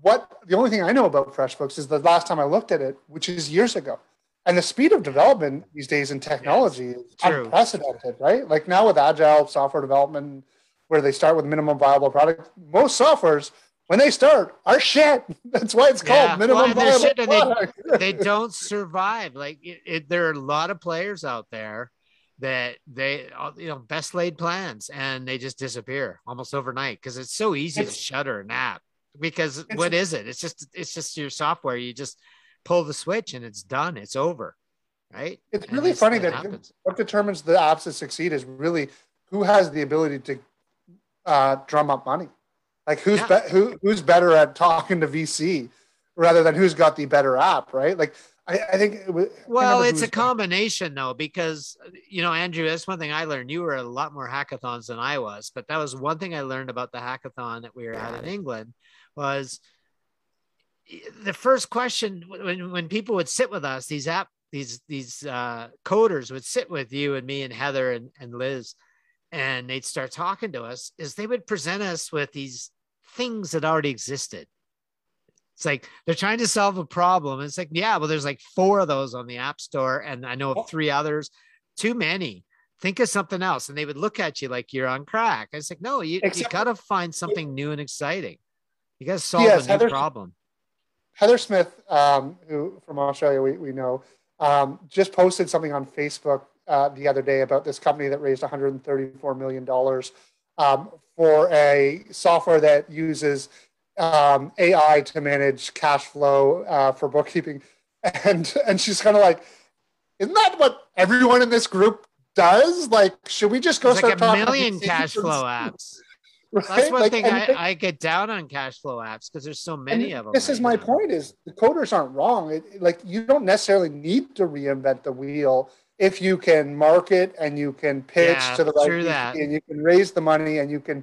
Speaker 5: what the only thing I know about FreshBooks is the last time I looked at it, which is years ago. And the speed of development these days in technology is
Speaker 4: true.
Speaker 5: unprecedented, right? Like now with agile software development, where they start with minimum viable product, most softwares when they start our shit. That's why it's called
Speaker 4: Yeah,
Speaker 5: minimum
Speaker 4: well, they're
Speaker 5: viable
Speaker 4: shit and they-
Speaker 5: product.
Speaker 4: they don't survive. Like it, it, there are a lot of players out there that they uh, you know best laid plans and they just disappear almost overnight because it's so easy to
Speaker 5: It's-
Speaker 4: shutter an app because what is it it's just it's just your software you just pull the switch and it's done it's over right
Speaker 5: It's
Speaker 4: And
Speaker 5: really
Speaker 4: this
Speaker 5: funny
Speaker 4: thing
Speaker 5: that what determines the apps that succeed is really who has the ability to uh, drum up money. Like who's
Speaker 4: Yeah.
Speaker 5: be- who who's better at talking to VC rather than who's got the better app, right? Like I, I think it was,
Speaker 4: Well, it's a combination though, because you know, Andrew, that's one thing I learned. You were a lot more hackathons than I was, but that was one thing I learned about the hackathon that we were at in England was the first question when when people would sit with us, these app these these uh, coders would sit with you and me and Heather and, and Liz, and they'd start talking to us. Is they would present us with these things that already existed. It's like they're trying to solve a problem. It's like, yeah, well, there's like four of those on the App Store, and I know of three others. Too many. Think of something else. And they would look at you like you're on crack. I was like, no, you, you got to find something new and exciting. You got to solve
Speaker 5: Yes,
Speaker 4: a new
Speaker 5: Heather-
Speaker 4: problem.
Speaker 5: Heather Smith, um, who from Australia we, we know, um, just posted something on Facebook uh, the other day about this company that raised 134 million dollars um, for a software that uses um, AI to manage cash flow uh, for bookkeeping, and and she's kind of like, isn't that what everyone in this group does? Like, should we just go
Speaker 4: There's
Speaker 5: start
Speaker 4: like a
Speaker 5: talking
Speaker 4: million cash flow apps.
Speaker 5: Right?
Speaker 4: That's one
Speaker 5: Like,
Speaker 4: thing I, I get down on cash flow apps because there's so many of them.
Speaker 5: This is my
Speaker 4: now.
Speaker 5: point: is the coders aren't wrong. It, like you don't necessarily need to reinvent the wheel if you can market and you can pitch
Speaker 4: Yeah,
Speaker 5: to the right people
Speaker 4: that.
Speaker 5: and you can raise the money and you can,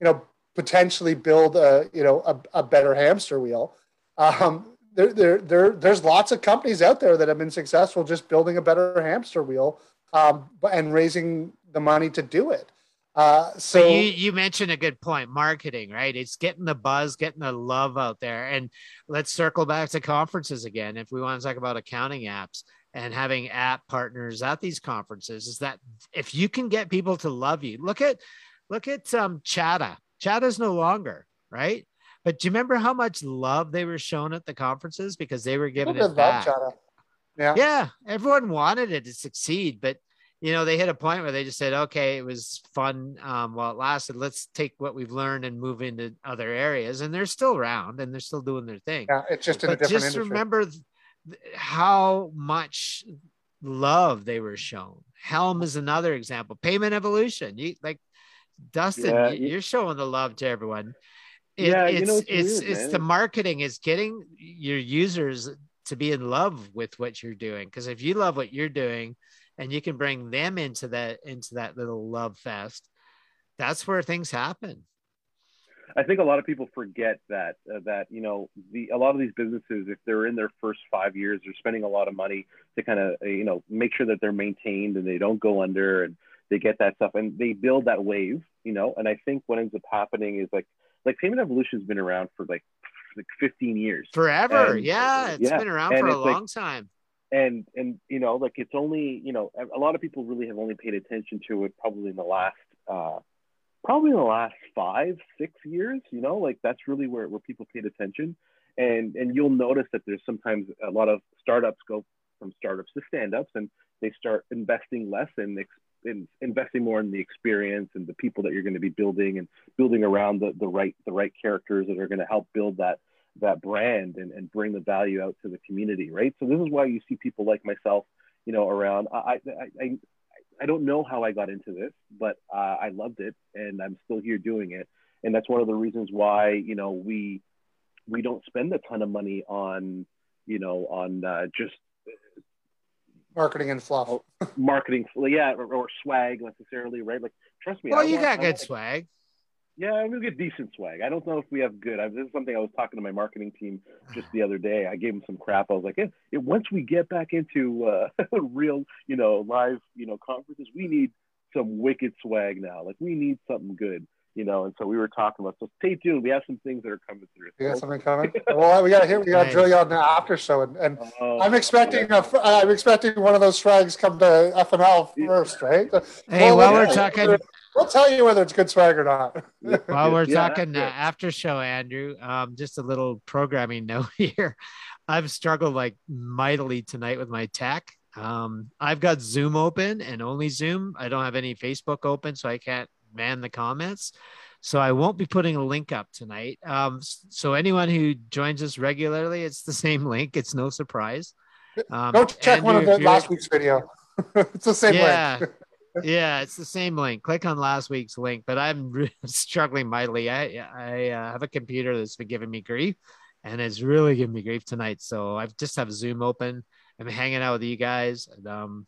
Speaker 5: you know, potentially build a you know a, a better hamster wheel. Um, there, there, there, there's lots of companies out there that have been successful just building a better hamster wheel um, and raising the money to do it. Uh, so
Speaker 4: So you you mentioned a good point. Marketing, right? It's getting the buzz, getting the love out there. And let's circle back to conferences again. If we want to talk about accounting apps and having app partners at these conferences, is that if you can get people to love you, look at look at um Chata. Chata's no longer, right? But do you remember how much love they were shown at the conferences because they were giving it back?
Speaker 5: Chata. Yeah.
Speaker 4: yeah everyone wanted it to succeed but you know they hit a point where they just said okay it was fun um, while it lasted let's take what we've learned and move into other areas and they're still around and they're still doing their thing
Speaker 5: yeah, it's just in a different
Speaker 4: just
Speaker 5: industry.
Speaker 4: remember how much love they were shown. Helm is another example. Payment evolution. You like dustin
Speaker 2: Yeah,
Speaker 4: you-
Speaker 2: you-
Speaker 4: you're showing the love to everyone. It-
Speaker 2: Yeah, you
Speaker 4: it's
Speaker 2: know, it's
Speaker 4: it's
Speaker 2: weird,
Speaker 4: it's the marketing is getting your users to be in love with what you're doing. Because if you love what you're doing and you can bring them into that into that little love fest that's where things happen
Speaker 2: I think a lot of people forget that uh, that you know the a lot of these businesses, if they're in their first five years, they're spending a lot of money to kind of uh, you know make sure that they're maintained and they don't go under and they get that stuff and they build that wave, you know. And I think what ends up happening is like like Payment Evolution has been around for like like 15 years,
Speaker 4: forever.
Speaker 2: And-
Speaker 4: yeah it's
Speaker 2: yeah,
Speaker 4: been around
Speaker 2: and
Speaker 4: for a
Speaker 2: it's like-
Speaker 4: long time.
Speaker 2: and and you know like it's only you know a a lot of people really have only paid attention to it probably in the last uh probably in the last five six years you know like that's really where, where people paid attention. And and you'll notice that there's sometimes a lot of startups go from startups to stand-ups and they start investing less in, in investing more in the experience and the people that you're going to be building and building around the, the right the right characters that are going to help build that that brand and, and bring the value out to the community right? So this is why you see people like myself you know around. I i, I I don't know how I got into this, but uh, I loved it, and I'm still here doing it. And that's one of the reasons why you know we we don't spend a ton of money on you know on uh, just
Speaker 5: Marketing and fluff.
Speaker 2: Oh, marketing, yeah, or, or swag necessarily, right? Like, trust me.
Speaker 4: Well,
Speaker 2: I
Speaker 4: you
Speaker 2: want-
Speaker 4: got
Speaker 2: I
Speaker 4: good
Speaker 2: want-
Speaker 4: swag.
Speaker 2: Yeah, I'm get decent swag. I don't know if we have good. I, this is something I was talking to my marketing team just the other day. I gave them some crap. I was like, eh, once we get back into uh, real, you know, live, you know, conferences, we need some wicked swag now. Like we need something good, you know. And so we were talking about. So stay tuned. We have some things that are coming through.
Speaker 5: You got something coming? well, we got to hit. We got to drill you on the after show, and, and
Speaker 2: Oh,
Speaker 5: I'm expecting a, fr- I'm expecting one of those swags come to FNL first, right?
Speaker 4: Hey,
Speaker 5: Well,
Speaker 4: while
Speaker 5: we'll
Speaker 4: we're
Speaker 5: tell
Speaker 4: talking,
Speaker 5: whether- we'll tell you whether it's good swag or not.
Speaker 4: while we're
Speaker 2: Yeah,
Speaker 4: talking uh, after show, Andrew, um, just a little programming note here. I've struggled like mightily tonight with my tech. Um, I've got Zoom open and only Zoom. I don't have any Facebook open, so I can't man the comments. So I won't be putting a link up tonight. Um, so anyone who joins us regularly, it's the same link. It's no surprise. Um,
Speaker 5: Go check one of the last week's video. it's the same
Speaker 4: yeah
Speaker 5: link.
Speaker 4: Yeah it's the same link. Click on last week's link but i'm really struggling mightily. I i uh, have a computer that's been giving me grief and it's really giving me grief tonight. So i just have zoom open. I'm hanging out with you guys and, um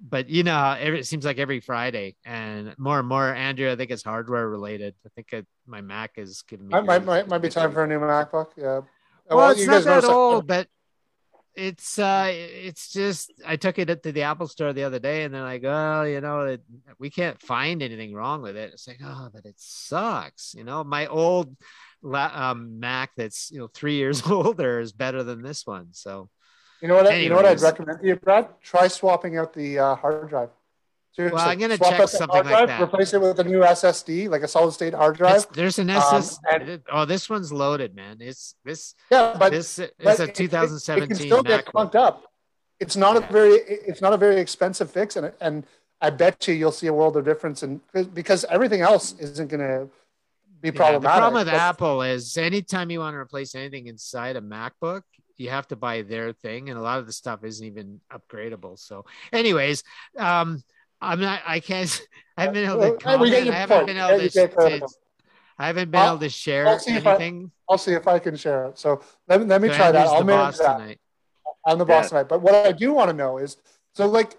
Speaker 4: but you know every, it seems like every friday and more and more andrew i think it's hardware related. I think my mac is giving me
Speaker 5: Might, might, might, be time for a new MacBook. Yeah.
Speaker 4: well, it's
Speaker 5: you
Speaker 4: not
Speaker 5: guys
Speaker 4: that. old, but it's uh it's just I took it to the Apple store the other day and they're like, oh, you know, it, we can't find anything wrong with it. It's like, oh, but it sucks. You know, my old la- um, Mac that's you know three years older is better than this one. So
Speaker 5: You know what? I- You know what I'd recommend to you, Brad? Try swapping out the uh, hard drive. Seriously,
Speaker 4: Well, I'm gonna
Speaker 5: swap
Speaker 4: check something like
Speaker 5: drive,
Speaker 4: that.
Speaker 5: Replace it with a new SSD, like a solid state hard
Speaker 4: it's-
Speaker 5: drive.
Speaker 4: there's an
Speaker 5: Um, and-
Speaker 4: oh, this one's loaded, man. It's this
Speaker 5: Yeah, but
Speaker 4: this is a
Speaker 5: it- it- It,
Speaker 4: 2017
Speaker 5: can still get clunked up. It's not a very it's not a very expensive fix, and and I bet you you'll see a world of difference, and because everything else isn't going to be
Speaker 4: Yeah,
Speaker 5: problematic.
Speaker 4: the problem with
Speaker 5: but-
Speaker 4: Apple is anytime you want to replace anything inside a MacBook, you have to buy their thing, and a lot of the stuff isn't even upgradable. So, anyways, um, I'm not. I can't. I haven't been able to
Speaker 5: hey, we get
Speaker 4: comment.
Speaker 5: your
Speaker 4: I haven't
Speaker 5: point.
Speaker 4: been able to. to- I haven't been
Speaker 5: I'll-
Speaker 4: able to share
Speaker 5: I'll see if I-
Speaker 4: anything.
Speaker 5: I'll see if I can share it. So let me, let me
Speaker 4: So
Speaker 5: try that. I'll manage that.
Speaker 4: Tonight.
Speaker 5: I'm the boss
Speaker 2: Yeah.
Speaker 5: tonight. But what I do want to know is so like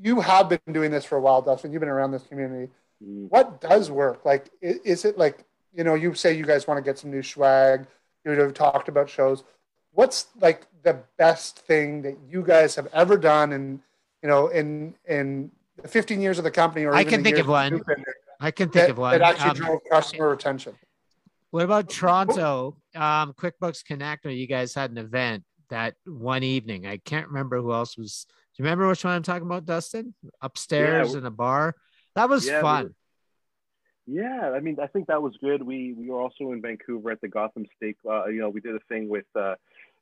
Speaker 5: you have been doing this for a while, Dustin. You've been around this community.
Speaker 2: Mm.
Speaker 5: What does work? Like, is it like you know, you say you guys want to get some new swag. You have talked about shows. What's like the best thing that you guys have ever done? And you know, in in the 15 years of the company, or
Speaker 4: I can think of one.
Speaker 5: you've been there,
Speaker 4: I can think
Speaker 5: that,
Speaker 4: of one.
Speaker 5: that actually
Speaker 4: Um,
Speaker 5: drove customer retention.
Speaker 4: What about Toronto? Um, QuickBooks Connect, or you guys had an event that one evening. I can't remember who else was. Do you remember which one I'm talking about, Dustin? Upstairs
Speaker 2: Yeah.
Speaker 4: in a bar. That was
Speaker 2: Yeah, we
Speaker 4: fun.
Speaker 2: were- Yeah, I mean, I think that was good. We we were also in Vancouver at the Gotham Steak. Uh, you know, we did a thing with uh,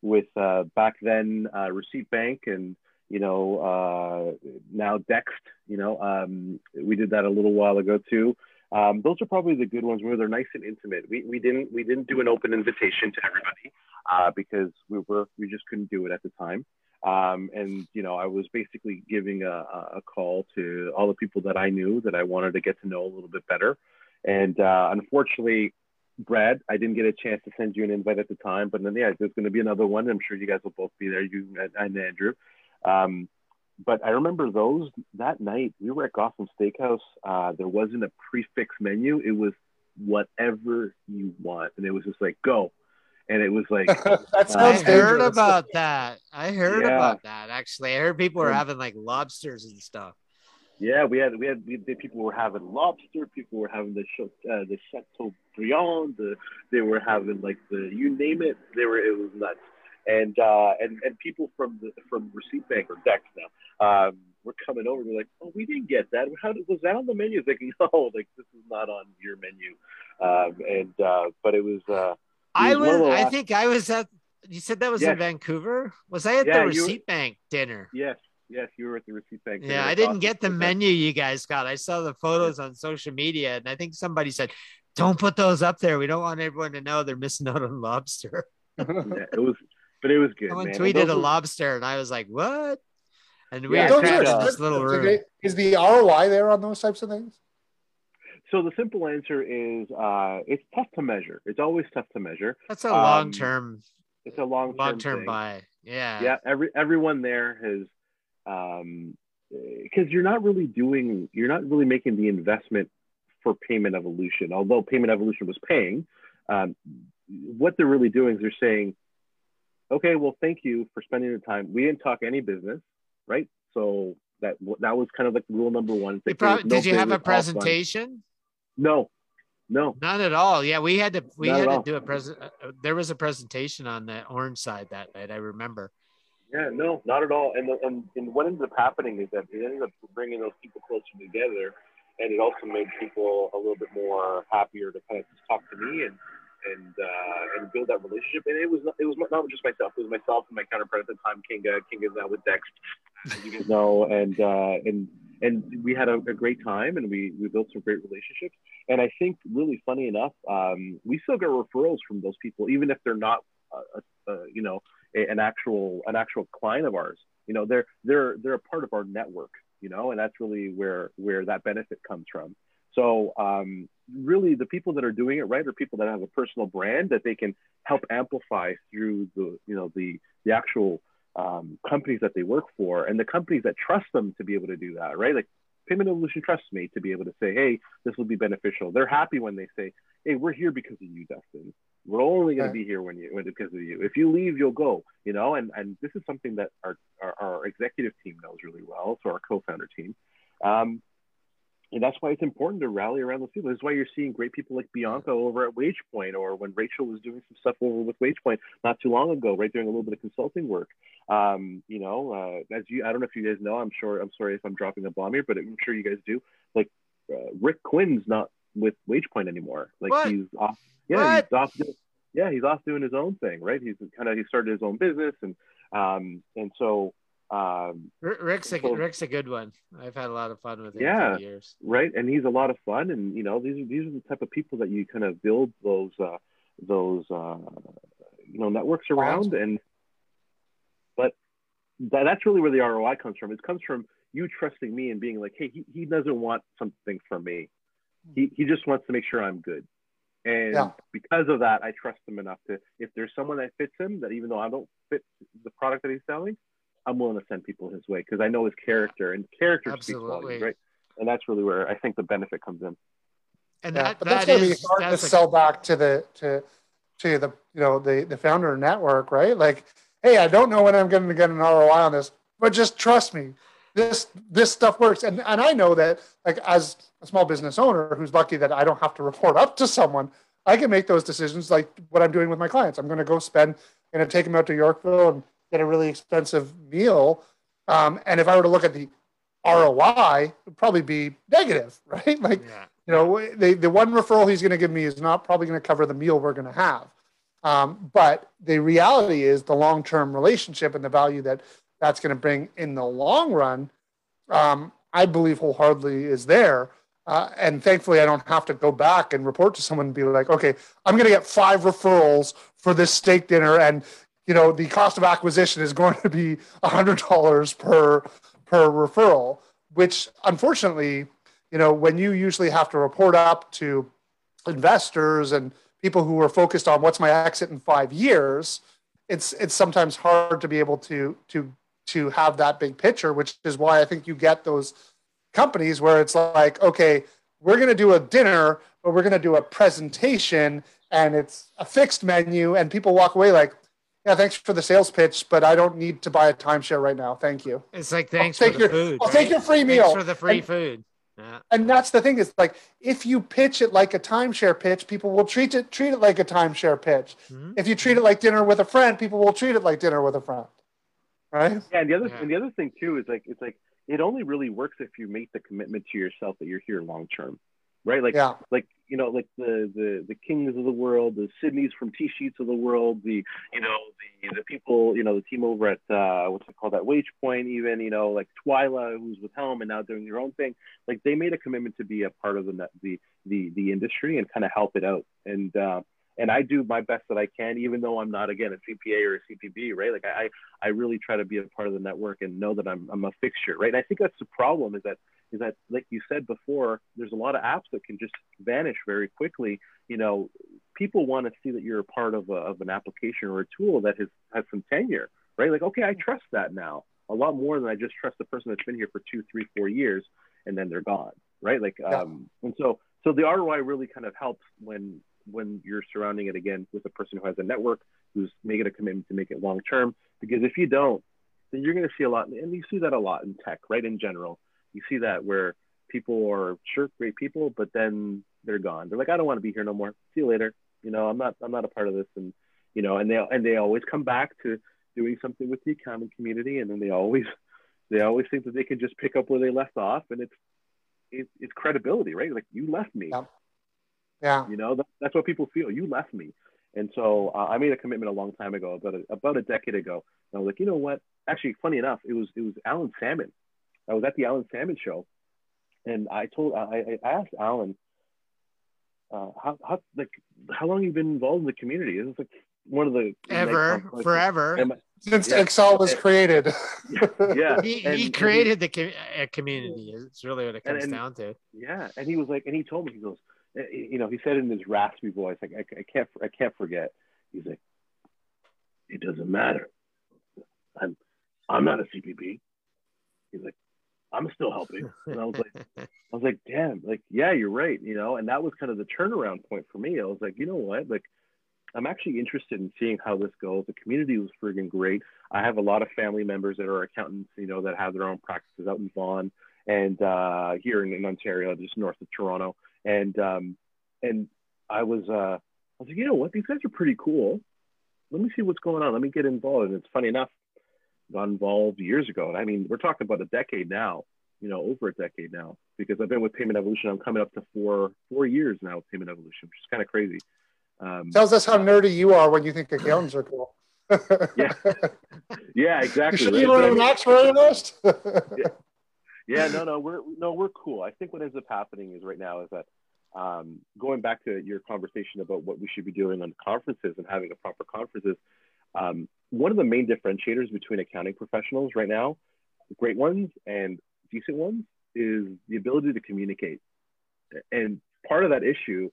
Speaker 2: with uh, back then uh, Receipt Bank and you know uh, now Dext. You know, um, we did that a little while ago too. Um, those are probably the good ones where they're nice and intimate. We, we didn't we didn't do an open invitation to everybody uh, because we were we just couldn't do it at the time. Um, and you know, I was basically giving a, a call to all the people that I knew that I wanted to get to know a little bit better. And uh, unfortunately, Brad, I didn't get a chance to send you an invite at the time. But then, yeah, there's going to be another one. I'm sure you guys will both be there, you and- and Andrew. Um, but I remember those that night. We were at Gotham Steakhouse. Uh, there wasn't a prefix menu. It was whatever you want, and it was just like go. And it was like
Speaker 5: that
Speaker 4: I heard
Speaker 5: dangerous.
Speaker 4: about that. I heard
Speaker 2: Yeah.
Speaker 4: about that. Actually, I heard people were having like lobsters and stuff.
Speaker 2: Yeah, we had we had we, the people were having lobster, people were having the ch- uh, the chateaubriand, the they were having like the you name it, they were it was nuts. And uh, and and people from the from Receipt Bank or Dext now um, were coming over. They're like, oh, we didn't get that. How did, was that on the menu? Like, no, like this is not on your menu. Um, and uh, but it was. Uh,
Speaker 4: I
Speaker 2: was.
Speaker 4: I
Speaker 2: last-
Speaker 4: think I was at. You said that was in Vancouver. Was I at
Speaker 2: Yeah,
Speaker 4: the
Speaker 2: you were-
Speaker 4: Receipt Bank dinner?
Speaker 2: yes, yes, you were at the Receipt Bank.
Speaker 4: Yeah, I didn't get the menu you guys got. I saw the photos on social media, and I think somebody said, "Don't put those up there. We don't want everyone to know they're missing out on lobster."
Speaker 2: Yeah, it was, but it was good.
Speaker 4: Someone
Speaker 2: man.
Speaker 4: Tweeted
Speaker 2: those
Speaker 4: a
Speaker 2: were-
Speaker 4: lobster, and I was like, "What?" and we
Speaker 2: Yeah,
Speaker 4: are
Speaker 5: Those
Speaker 4: trapped in this little
Speaker 5: expensive.
Speaker 4: room.
Speaker 5: Is the ROI there on those types of things?
Speaker 2: So the simple answer is uh, it's tough to measure. It's always tough to measure.
Speaker 4: That's a
Speaker 2: um,
Speaker 4: long term,
Speaker 2: It's a long
Speaker 4: long term
Speaker 2: thing.
Speaker 4: buy. Yeah.
Speaker 2: yeah every everyone there has um because you're not really doing you're not really making the investment for payment evolution although payment evolution was paying um, what they're really doing is they're saying okay well thank you for spending the time we didn't talk any business right so that that was kind of like rule number one
Speaker 4: You
Speaker 2: Like,
Speaker 4: prob-
Speaker 2: no
Speaker 4: did you have a
Speaker 2: business, all fun.
Speaker 4: presentation?
Speaker 2: no no
Speaker 4: None at all. Yeah, we had to we
Speaker 2: Not
Speaker 4: had to
Speaker 2: all.
Speaker 4: do a present. uh, There was a presentation on the orange side that night. I remember.
Speaker 2: Yeah, no, not at all. And, and and what ended up happening is that it ended up bringing those people closer together, and it also made people a little bit more happier to kind of just talk to me and and uh, and build that relationship. And it was not, it was not just myself; it was myself and my counterpart at the time, Kinga. Kinga is now with Dext, you guys know, and uh, and and we had a, a great time, and we we built some great relationships. And I think, really funny enough, um, we still get referrals from those people, even if they're not, uh, uh, you know a, an actual an actual client of ours. You know, they're they're they're a part of our network. You know, and that's really where where that benefit comes from. So um, really, the people that are doing it right are people that have a personal brand that they can help amplify through the you know the the actual um, companies that they work for and the companies that trust them to be able to do that. Right, like Payment Evolution trusts me to be able to say, hey, this will be beneficial. They're happy when they say, hey, we're here because of you, Dustin. We're only going
Speaker 5: Right.
Speaker 2: to be here when you when because of you. If you leave, you'll go. You know, and and this is something that our our, our executive team knows really well. So our co-founder team. Um, and that's why it's important to rally around those people. This is why you're seeing great people like Bianca over at WagePoint, or when Rachel was doing some stuff over with WagePoint not too long ago, right, doing a little bit of consulting work. Um, you know, uh, as you, I don't know if you guys know, I'm sure, I'm sorry if I'm dropping a bomb here, but I'm sure you guys do. Like uh, Rick Quinn's not with WagePoint anymore. Like
Speaker 4: What?
Speaker 2: he's off. Yeah,
Speaker 4: What?
Speaker 2: he's off. do- Yeah, he's off doing his own thing, right? He's kind of he started his own business, and um, and so um,
Speaker 4: Rick's a
Speaker 2: So-
Speaker 4: Rick's a good one. I've had a lot of fun with him
Speaker 2: Yeah.
Speaker 4: the years.
Speaker 2: right and he's a lot of fun and you know these are these are the type of people that you kind of build those uh those uh you know networks around and but that, that's really where the roi comes from it comes from you trusting me and being like hey he, he doesn't want something from me he, he just wants to make sure i'm good and
Speaker 5: Yeah.
Speaker 2: because of that i trust him enough to if there's someone that fits him that even though i don't fit the product that he's selling i'm willing to send people his way because i know his character and character speaks volumes right and that's really where I think the benefit comes in.
Speaker 4: And
Speaker 5: Yeah,
Speaker 4: that,
Speaker 5: but that's
Speaker 4: that
Speaker 5: going to be hard to
Speaker 4: that's a-
Speaker 5: sell back to the to to the you know the the founder network, right? Like, hey, I don't know when I'm going to get an ROI on this, but just trust me, this this stuff works. And and I know that like as a small business owner who's lucky that I don't have to report up to someone, I can make those decisions like what I'm doing with my clients. I'm going to go spend, going to take them out to Yorkville and get a really expensive meal. Um, and if I were to look at the ROI, it would probably be negative, right? Like
Speaker 4: yeah.
Speaker 5: you know, the, the one referral he's going to give me is not probably going to cover the meal we're going to have. Um, but the reality is the long term relationship and the value that that's going to bring in the long run, um, I believe wholeheartedly is there. Uh, and thankfully, I don't have to go back and report to someone and be like, okay, I'm going to get five referrals for this steak dinner. And, you know, the cost of acquisition is going to be $100 per, per referral, which unfortunately, you know, when you usually have to report up to investors and people who are focused on what's my exit in five years, it's it's sometimes hard to be able to to to have that big picture, which is why I think you get those companies where it's like, okay, we're going to do a dinner, but we're going to do a presentation, and it's a fixed menu, and people walk away like, yeah, thanks for the sales pitch, but I don't need to buy a timeshare right now. Thank you.
Speaker 4: It's like thanks
Speaker 5: take
Speaker 4: for the
Speaker 5: your-
Speaker 4: food.
Speaker 5: I'll take your free
Speaker 4: Thanks
Speaker 5: meal.
Speaker 4: for the free
Speaker 5: And-
Speaker 4: food. Yeah.
Speaker 5: and that's the thing is like if you pitch it like a timeshare pitch people will treat it treat it like a timeshare pitch
Speaker 4: Mhm.
Speaker 5: if you treat it like dinner with a friend people will treat it like dinner with a friend right
Speaker 2: Yeah, and the other
Speaker 4: Yeah.
Speaker 2: and the other thing too is like it's like it only really works if you make the commitment to yourself that you're here long term, right? Like
Speaker 5: yeah
Speaker 2: like you know like the the the kings of the world, the Sydneys from TSheets of the world, the you know the the people you know the team over at uh, what's it called at Wage Point, even you know like Twyla who's with Helm and now doing their own thing. Like they made a commitment to be a part of the the the the industry and kind of help it out and. uh and I do my best that I can, even though I'm not again a CPA or a CPB, right? Like I, I really try to be a part of the network and know that I'm, I'm a fixture, right? And I think that's the problem is that, is that like you said before, there's a lot of apps that can just vanish very quickly. You know, people want to see that you're a part of, a, of an application or a tool that has has some tenure, right? Like, okay, I trust that now a lot more than I just trust the person that's been here for two, three, four years, and then they're gone, right? Like, yeah. um, and so so the ROI really kind of helps when when you're surrounding it again with a person who has a network who's making a commitment to make it long term. Because if you don't, then you're going to see a lot, and you see that a lot in tech, right? In general, you see that where people are sure great people, but then they're gone. They're like, I don't want to be here no more. See you later. You know, I'm not I'm not a part of this, and you know, and they and they always come back to doing something with the accounting community, and then they always they always think that they can just pick up where they left off, and it's it's, it's credibility, right? Like you left me.
Speaker 5: Yeah. yeah.
Speaker 2: You know, that, that's what people feel. You left me. And so uh, I made a commitment a long time ago, about a, about a decade ago. And I was like, you know what? Actually, funny enough, it was it was Alan Salmon. I was at the Alan Salmon show, and I told I, I asked Alan, uh, how how like how long you been involved in the community? It's like one of the
Speaker 4: ever forever
Speaker 5: since yeah. Excel was created.
Speaker 2: yeah,
Speaker 4: he, he created the com- community. It's really what it comes and, and, down to.
Speaker 2: Yeah, and he was like, and he told me he goes, eh, you know, he said in his raspy voice, like I, I can't I can't forget. He's like, it doesn't matter. I'm I'm not a CPB. He's like, I'm still helping. And I was like, I was like, damn, like, yeah, you're right, you know. And that was kind of the turnaround point for me. I was like, you know what, like I'm actually interested in seeing how this goes. The community was friggin' great. I have a lot of family members that are accountants, you know, that have their own practices out in Vaughan and uh, here in, in, Ontario, just north of Toronto. And um, and I was uh, I was like, you know what, these guys are pretty cool. Let me see what's going on. Let me get involved. And it's funny enough, got involved years ago. I mean, we're talking about a decade now, you know, over a decade now, because I've been with Payment Evolution. I'm coming up to four four years now with Payment Evolution, which is kind of crazy.
Speaker 5: Um, Tells us how nerdy you are when you think accountants are cool.
Speaker 2: yeah, yeah, exactly.
Speaker 5: You should you learn an actuary list.
Speaker 2: yeah. yeah, no, no, we're no, we're cool. I think what ends up happening is right now is that um, going back to your conversation about what we should be doing on conferences and having a proper conferences. Um, one of the main differentiators between accounting professionals right now, great ones and decent ones, is the ability to communicate. And part of that issue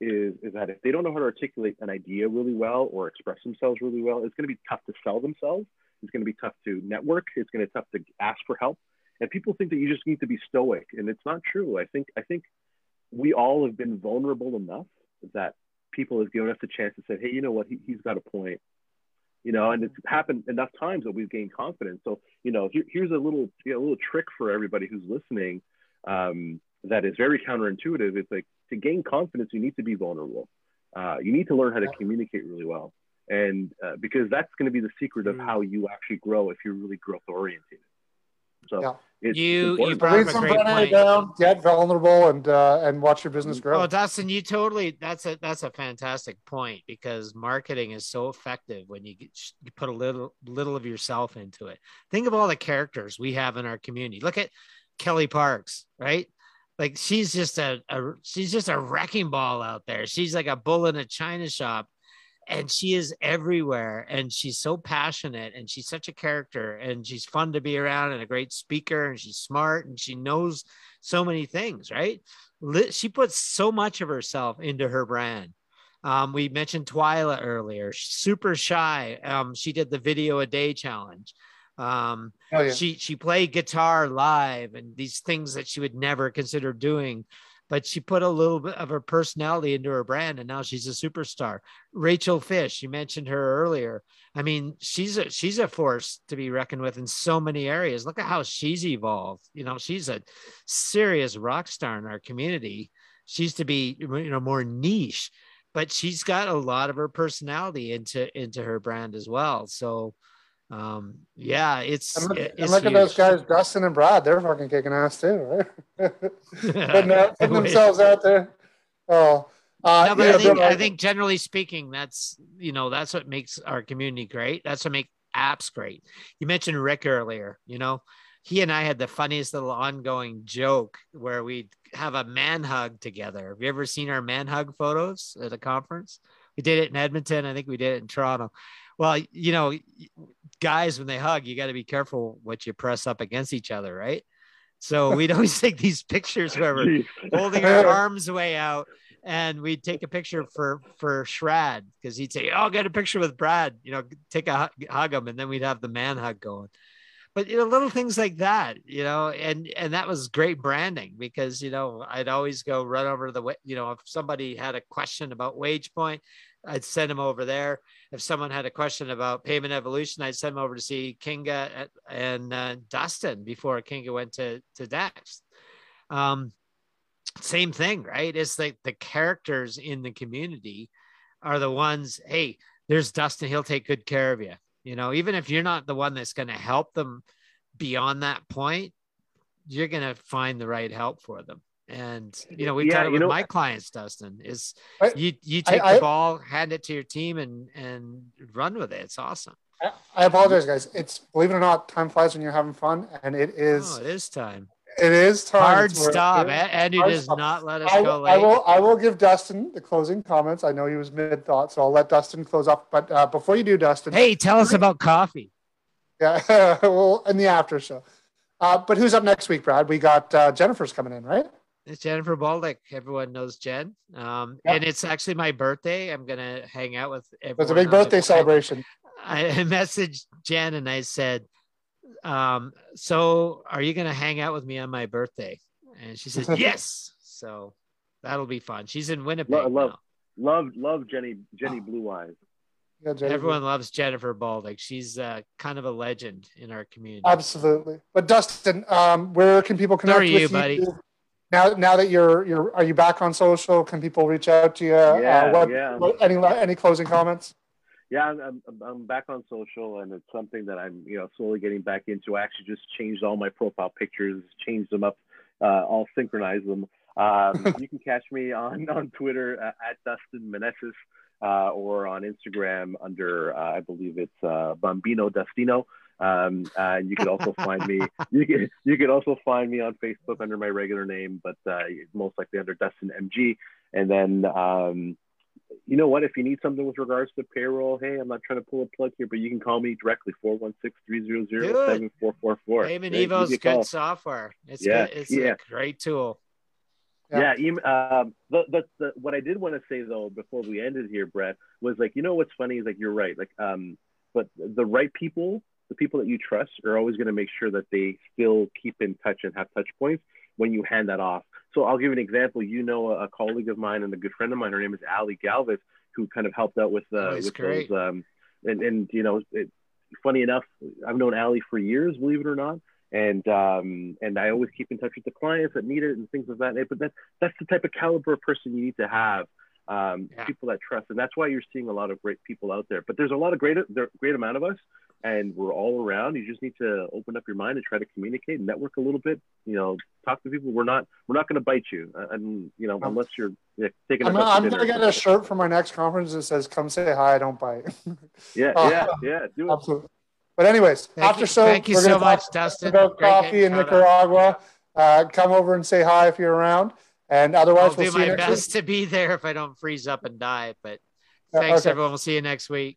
Speaker 2: is, is that if they don't know how to articulate an idea really well or express themselves really well, it's going to be tough to sell themselves. It's going to be tough to network. It's going to be tough to ask for help. And people think that you just need to be stoic, and it's not true. I think I think we all have been vulnerable enough that people have given us a chance to say, hey, you know what, he, has got a point. You know, and it's happened enough times that we've gained confidence. So, you know, here, here's a little, you know, a little trick for everybody who's listening. Um, that is very counterintuitive. It's like to gain confidence, you need to be vulnerable. Uh, you need to learn how to communicate really well, and uh, because that's going to be the secret of mm. how you actually grow if you're really growth oriented. So yeah.
Speaker 4: It's you you brought up a great point.
Speaker 5: Down, get vulnerable, and uh, and watch your business grow.
Speaker 4: Oh, Dustin, you totally that's a that's a fantastic point because marketing is so effective when you, get, you put a little little of yourself into it. Think of all the characters we have in our community. Look at Kellie Parks, right? like she's just a, a she's just a wrecking ball out there. She's like a bull in a china shop and she is everywhere and she's so passionate and she's such a character and she's fun to be around and a great speaker and she's smart and she knows so many things right? She puts so much of herself into her brand. Um, we mentioned twyla earlier super shy. Um, she did the video a day challenge. Um, oh, yeah. She she played guitar live and these things that she would never consider doing, but she put a little bit of her personality into her brand, and now she's a superstar. Rachel Fisch, you mentioned her earlier. I mean, she's a she's a force to be reckoned with in so many areas. Look at how she's evolved. You know, she's a serious rock star in our community. She's to be you know more niche, but she's got a lot of her personality into into her brand as well. So um yeah it's
Speaker 5: and look,
Speaker 4: it's
Speaker 5: and look at those guys dustin and brad they're fucking kicking ass too right? Putting, out, putting themselves out there. Oh
Speaker 4: uh, no, but yeah, I, think, I think generally speaking that's you know that's what makes our community great. That's what makes apps great. You mentioned rick earlier you know? He and i had the funniest little ongoing joke where we'd have a man hug together. Have you ever seen our man hug photos at a conference? We did it in Edmonton. I think we did it in Toronto. Well, you know, guys, when they hug, you got to be careful what you press up against each other, right? So we'd always take these pictures where we're holding our arms way out, and we'd take a picture for for Shrad because he'd say, "Oh, get a picture with Brad." You know, take a hug him, and then we'd have the man hug going. But you know, little things like that, you know, and and that was great branding because you know I'd always go run over the you know if somebody had a question about Wage Point, I'd send them over there. If someone had a question about payment evolution, I'd send them over to see Kinga and uh, Dustin before Kinga went to to Dext. Um, same thing, right? It's like the characters in the community are the ones. Hey, there's Dustin. He'll take good care of you. You know, even if you're not the one that's going to help them beyond that point, you're going to find the right help for them. And you know, we've yeah, done it with know, my clients, Dustin. Is I, you you take I, the I, ball, hand it to your team, and and run with it. It's awesome.
Speaker 5: I, apologize, guys. It's believe it or not, time flies when you're having fun, and it oh, is.
Speaker 4: Oh, it is time.
Speaker 5: It is time.
Speaker 4: Hard stop. Andy does stop. not let us go late.
Speaker 5: I will. I will give Dustin the closing comments. I know he was mid thought, so I'll let Dustin close up. But uh, before you do, Dustin.
Speaker 4: Hey, tell us about coffee.
Speaker 5: Yeah, well, in the after show. Uh, but who's up next week, Brad? We got uh, Jennifer's coming in, right?
Speaker 4: It's Jennifer Baldick. Everyone knows Jen. Um, And it's actually my birthday. I'm going to hang out with everyone.
Speaker 5: It's a big birthday celebration.
Speaker 4: I, I messaged Jen and I said, um, So are you going to hang out with me on my birthday? And she says, Yes. So that'll be fun. She's in Winnipeg. Love,
Speaker 2: love, love, love Jenny, Jenny Blue Eyes.
Speaker 4: Yeah, Everyone loves Jennifer Baldick. She's uh, kind of a legend in our community.
Speaker 5: Absolutely. But Dustin, um, where can people connect
Speaker 4: so you, with buddy? you?
Speaker 5: now now that you're you're are you back on social can people reach out to you
Speaker 2: uh, yeah, uh, what, yeah.
Speaker 5: What, any any closing comments
Speaker 2: yeah I'm, I'm, I'm back on social and it's something that i'm you know slowly getting back into i actually just changed all my profile pictures changed them up uh, all synchronize them um, you can catch me on on twitter uh, at dustin meneses uh, or on instagram under uh, i believe it's bambino dustino um, uh, you could also find me. You can you could also find me on Facebook under my regular name, but uh, most likely under Dustin MG. And then um, you know what? If you need something with regards to payroll, hey, I'm not trying to pull a plug here, but you can call me directly 416-300-7444.
Speaker 4: Payment right? Evo's good software. It's yeah. good. It's yeah. a great tool.
Speaker 2: Yeah, yeah um, the, the, the, what I did want to say though before we ended here, Brett, was like, you know what's funny is like you're right. Like um, but the right people the people that you trust are always going to make sure that they still keep in touch and have touch points when you hand that off. So I'll give you an example. You know, a, a colleague of mine and a good friend of mine, her name is Ali Galvis, who kind of helped out with, uh, with
Speaker 4: great.
Speaker 2: those. Um, and, and, you know, it, funny enough, I've known Ali for years, believe it or not. And um, and I always keep in touch with the clients that need it and things like that. Nature. But that, that's the type of caliber of person you need to have um, yeah. people that trust, and that's why you're seeing a lot of great people out there. But there's a lot of great, there great amount of us and we're all around. You just need to open up your mind and try to communicate and network a little bit. You know, talk to people. We're not we're not going to bite you, uh, and you know, unless you're yeah, taking.
Speaker 5: I'm, I'm going to get a shirt for my next conference that says "Come say hi, I don't bite."
Speaker 2: yeah, uh, yeah, yeah. Do
Speaker 5: it. Absolutely. But anyways,
Speaker 4: thank
Speaker 5: after
Speaker 4: you,
Speaker 5: show,
Speaker 4: thank you so much, Dustin.
Speaker 5: About Great coffee in Nicaragua. Uh, come over and say hi if you're around. And otherwise,
Speaker 4: I'll
Speaker 5: we'll
Speaker 4: do
Speaker 5: my
Speaker 4: best
Speaker 5: week.
Speaker 4: to be there if I don't freeze up and die. But thanks, okay. everyone. We'll see you next week.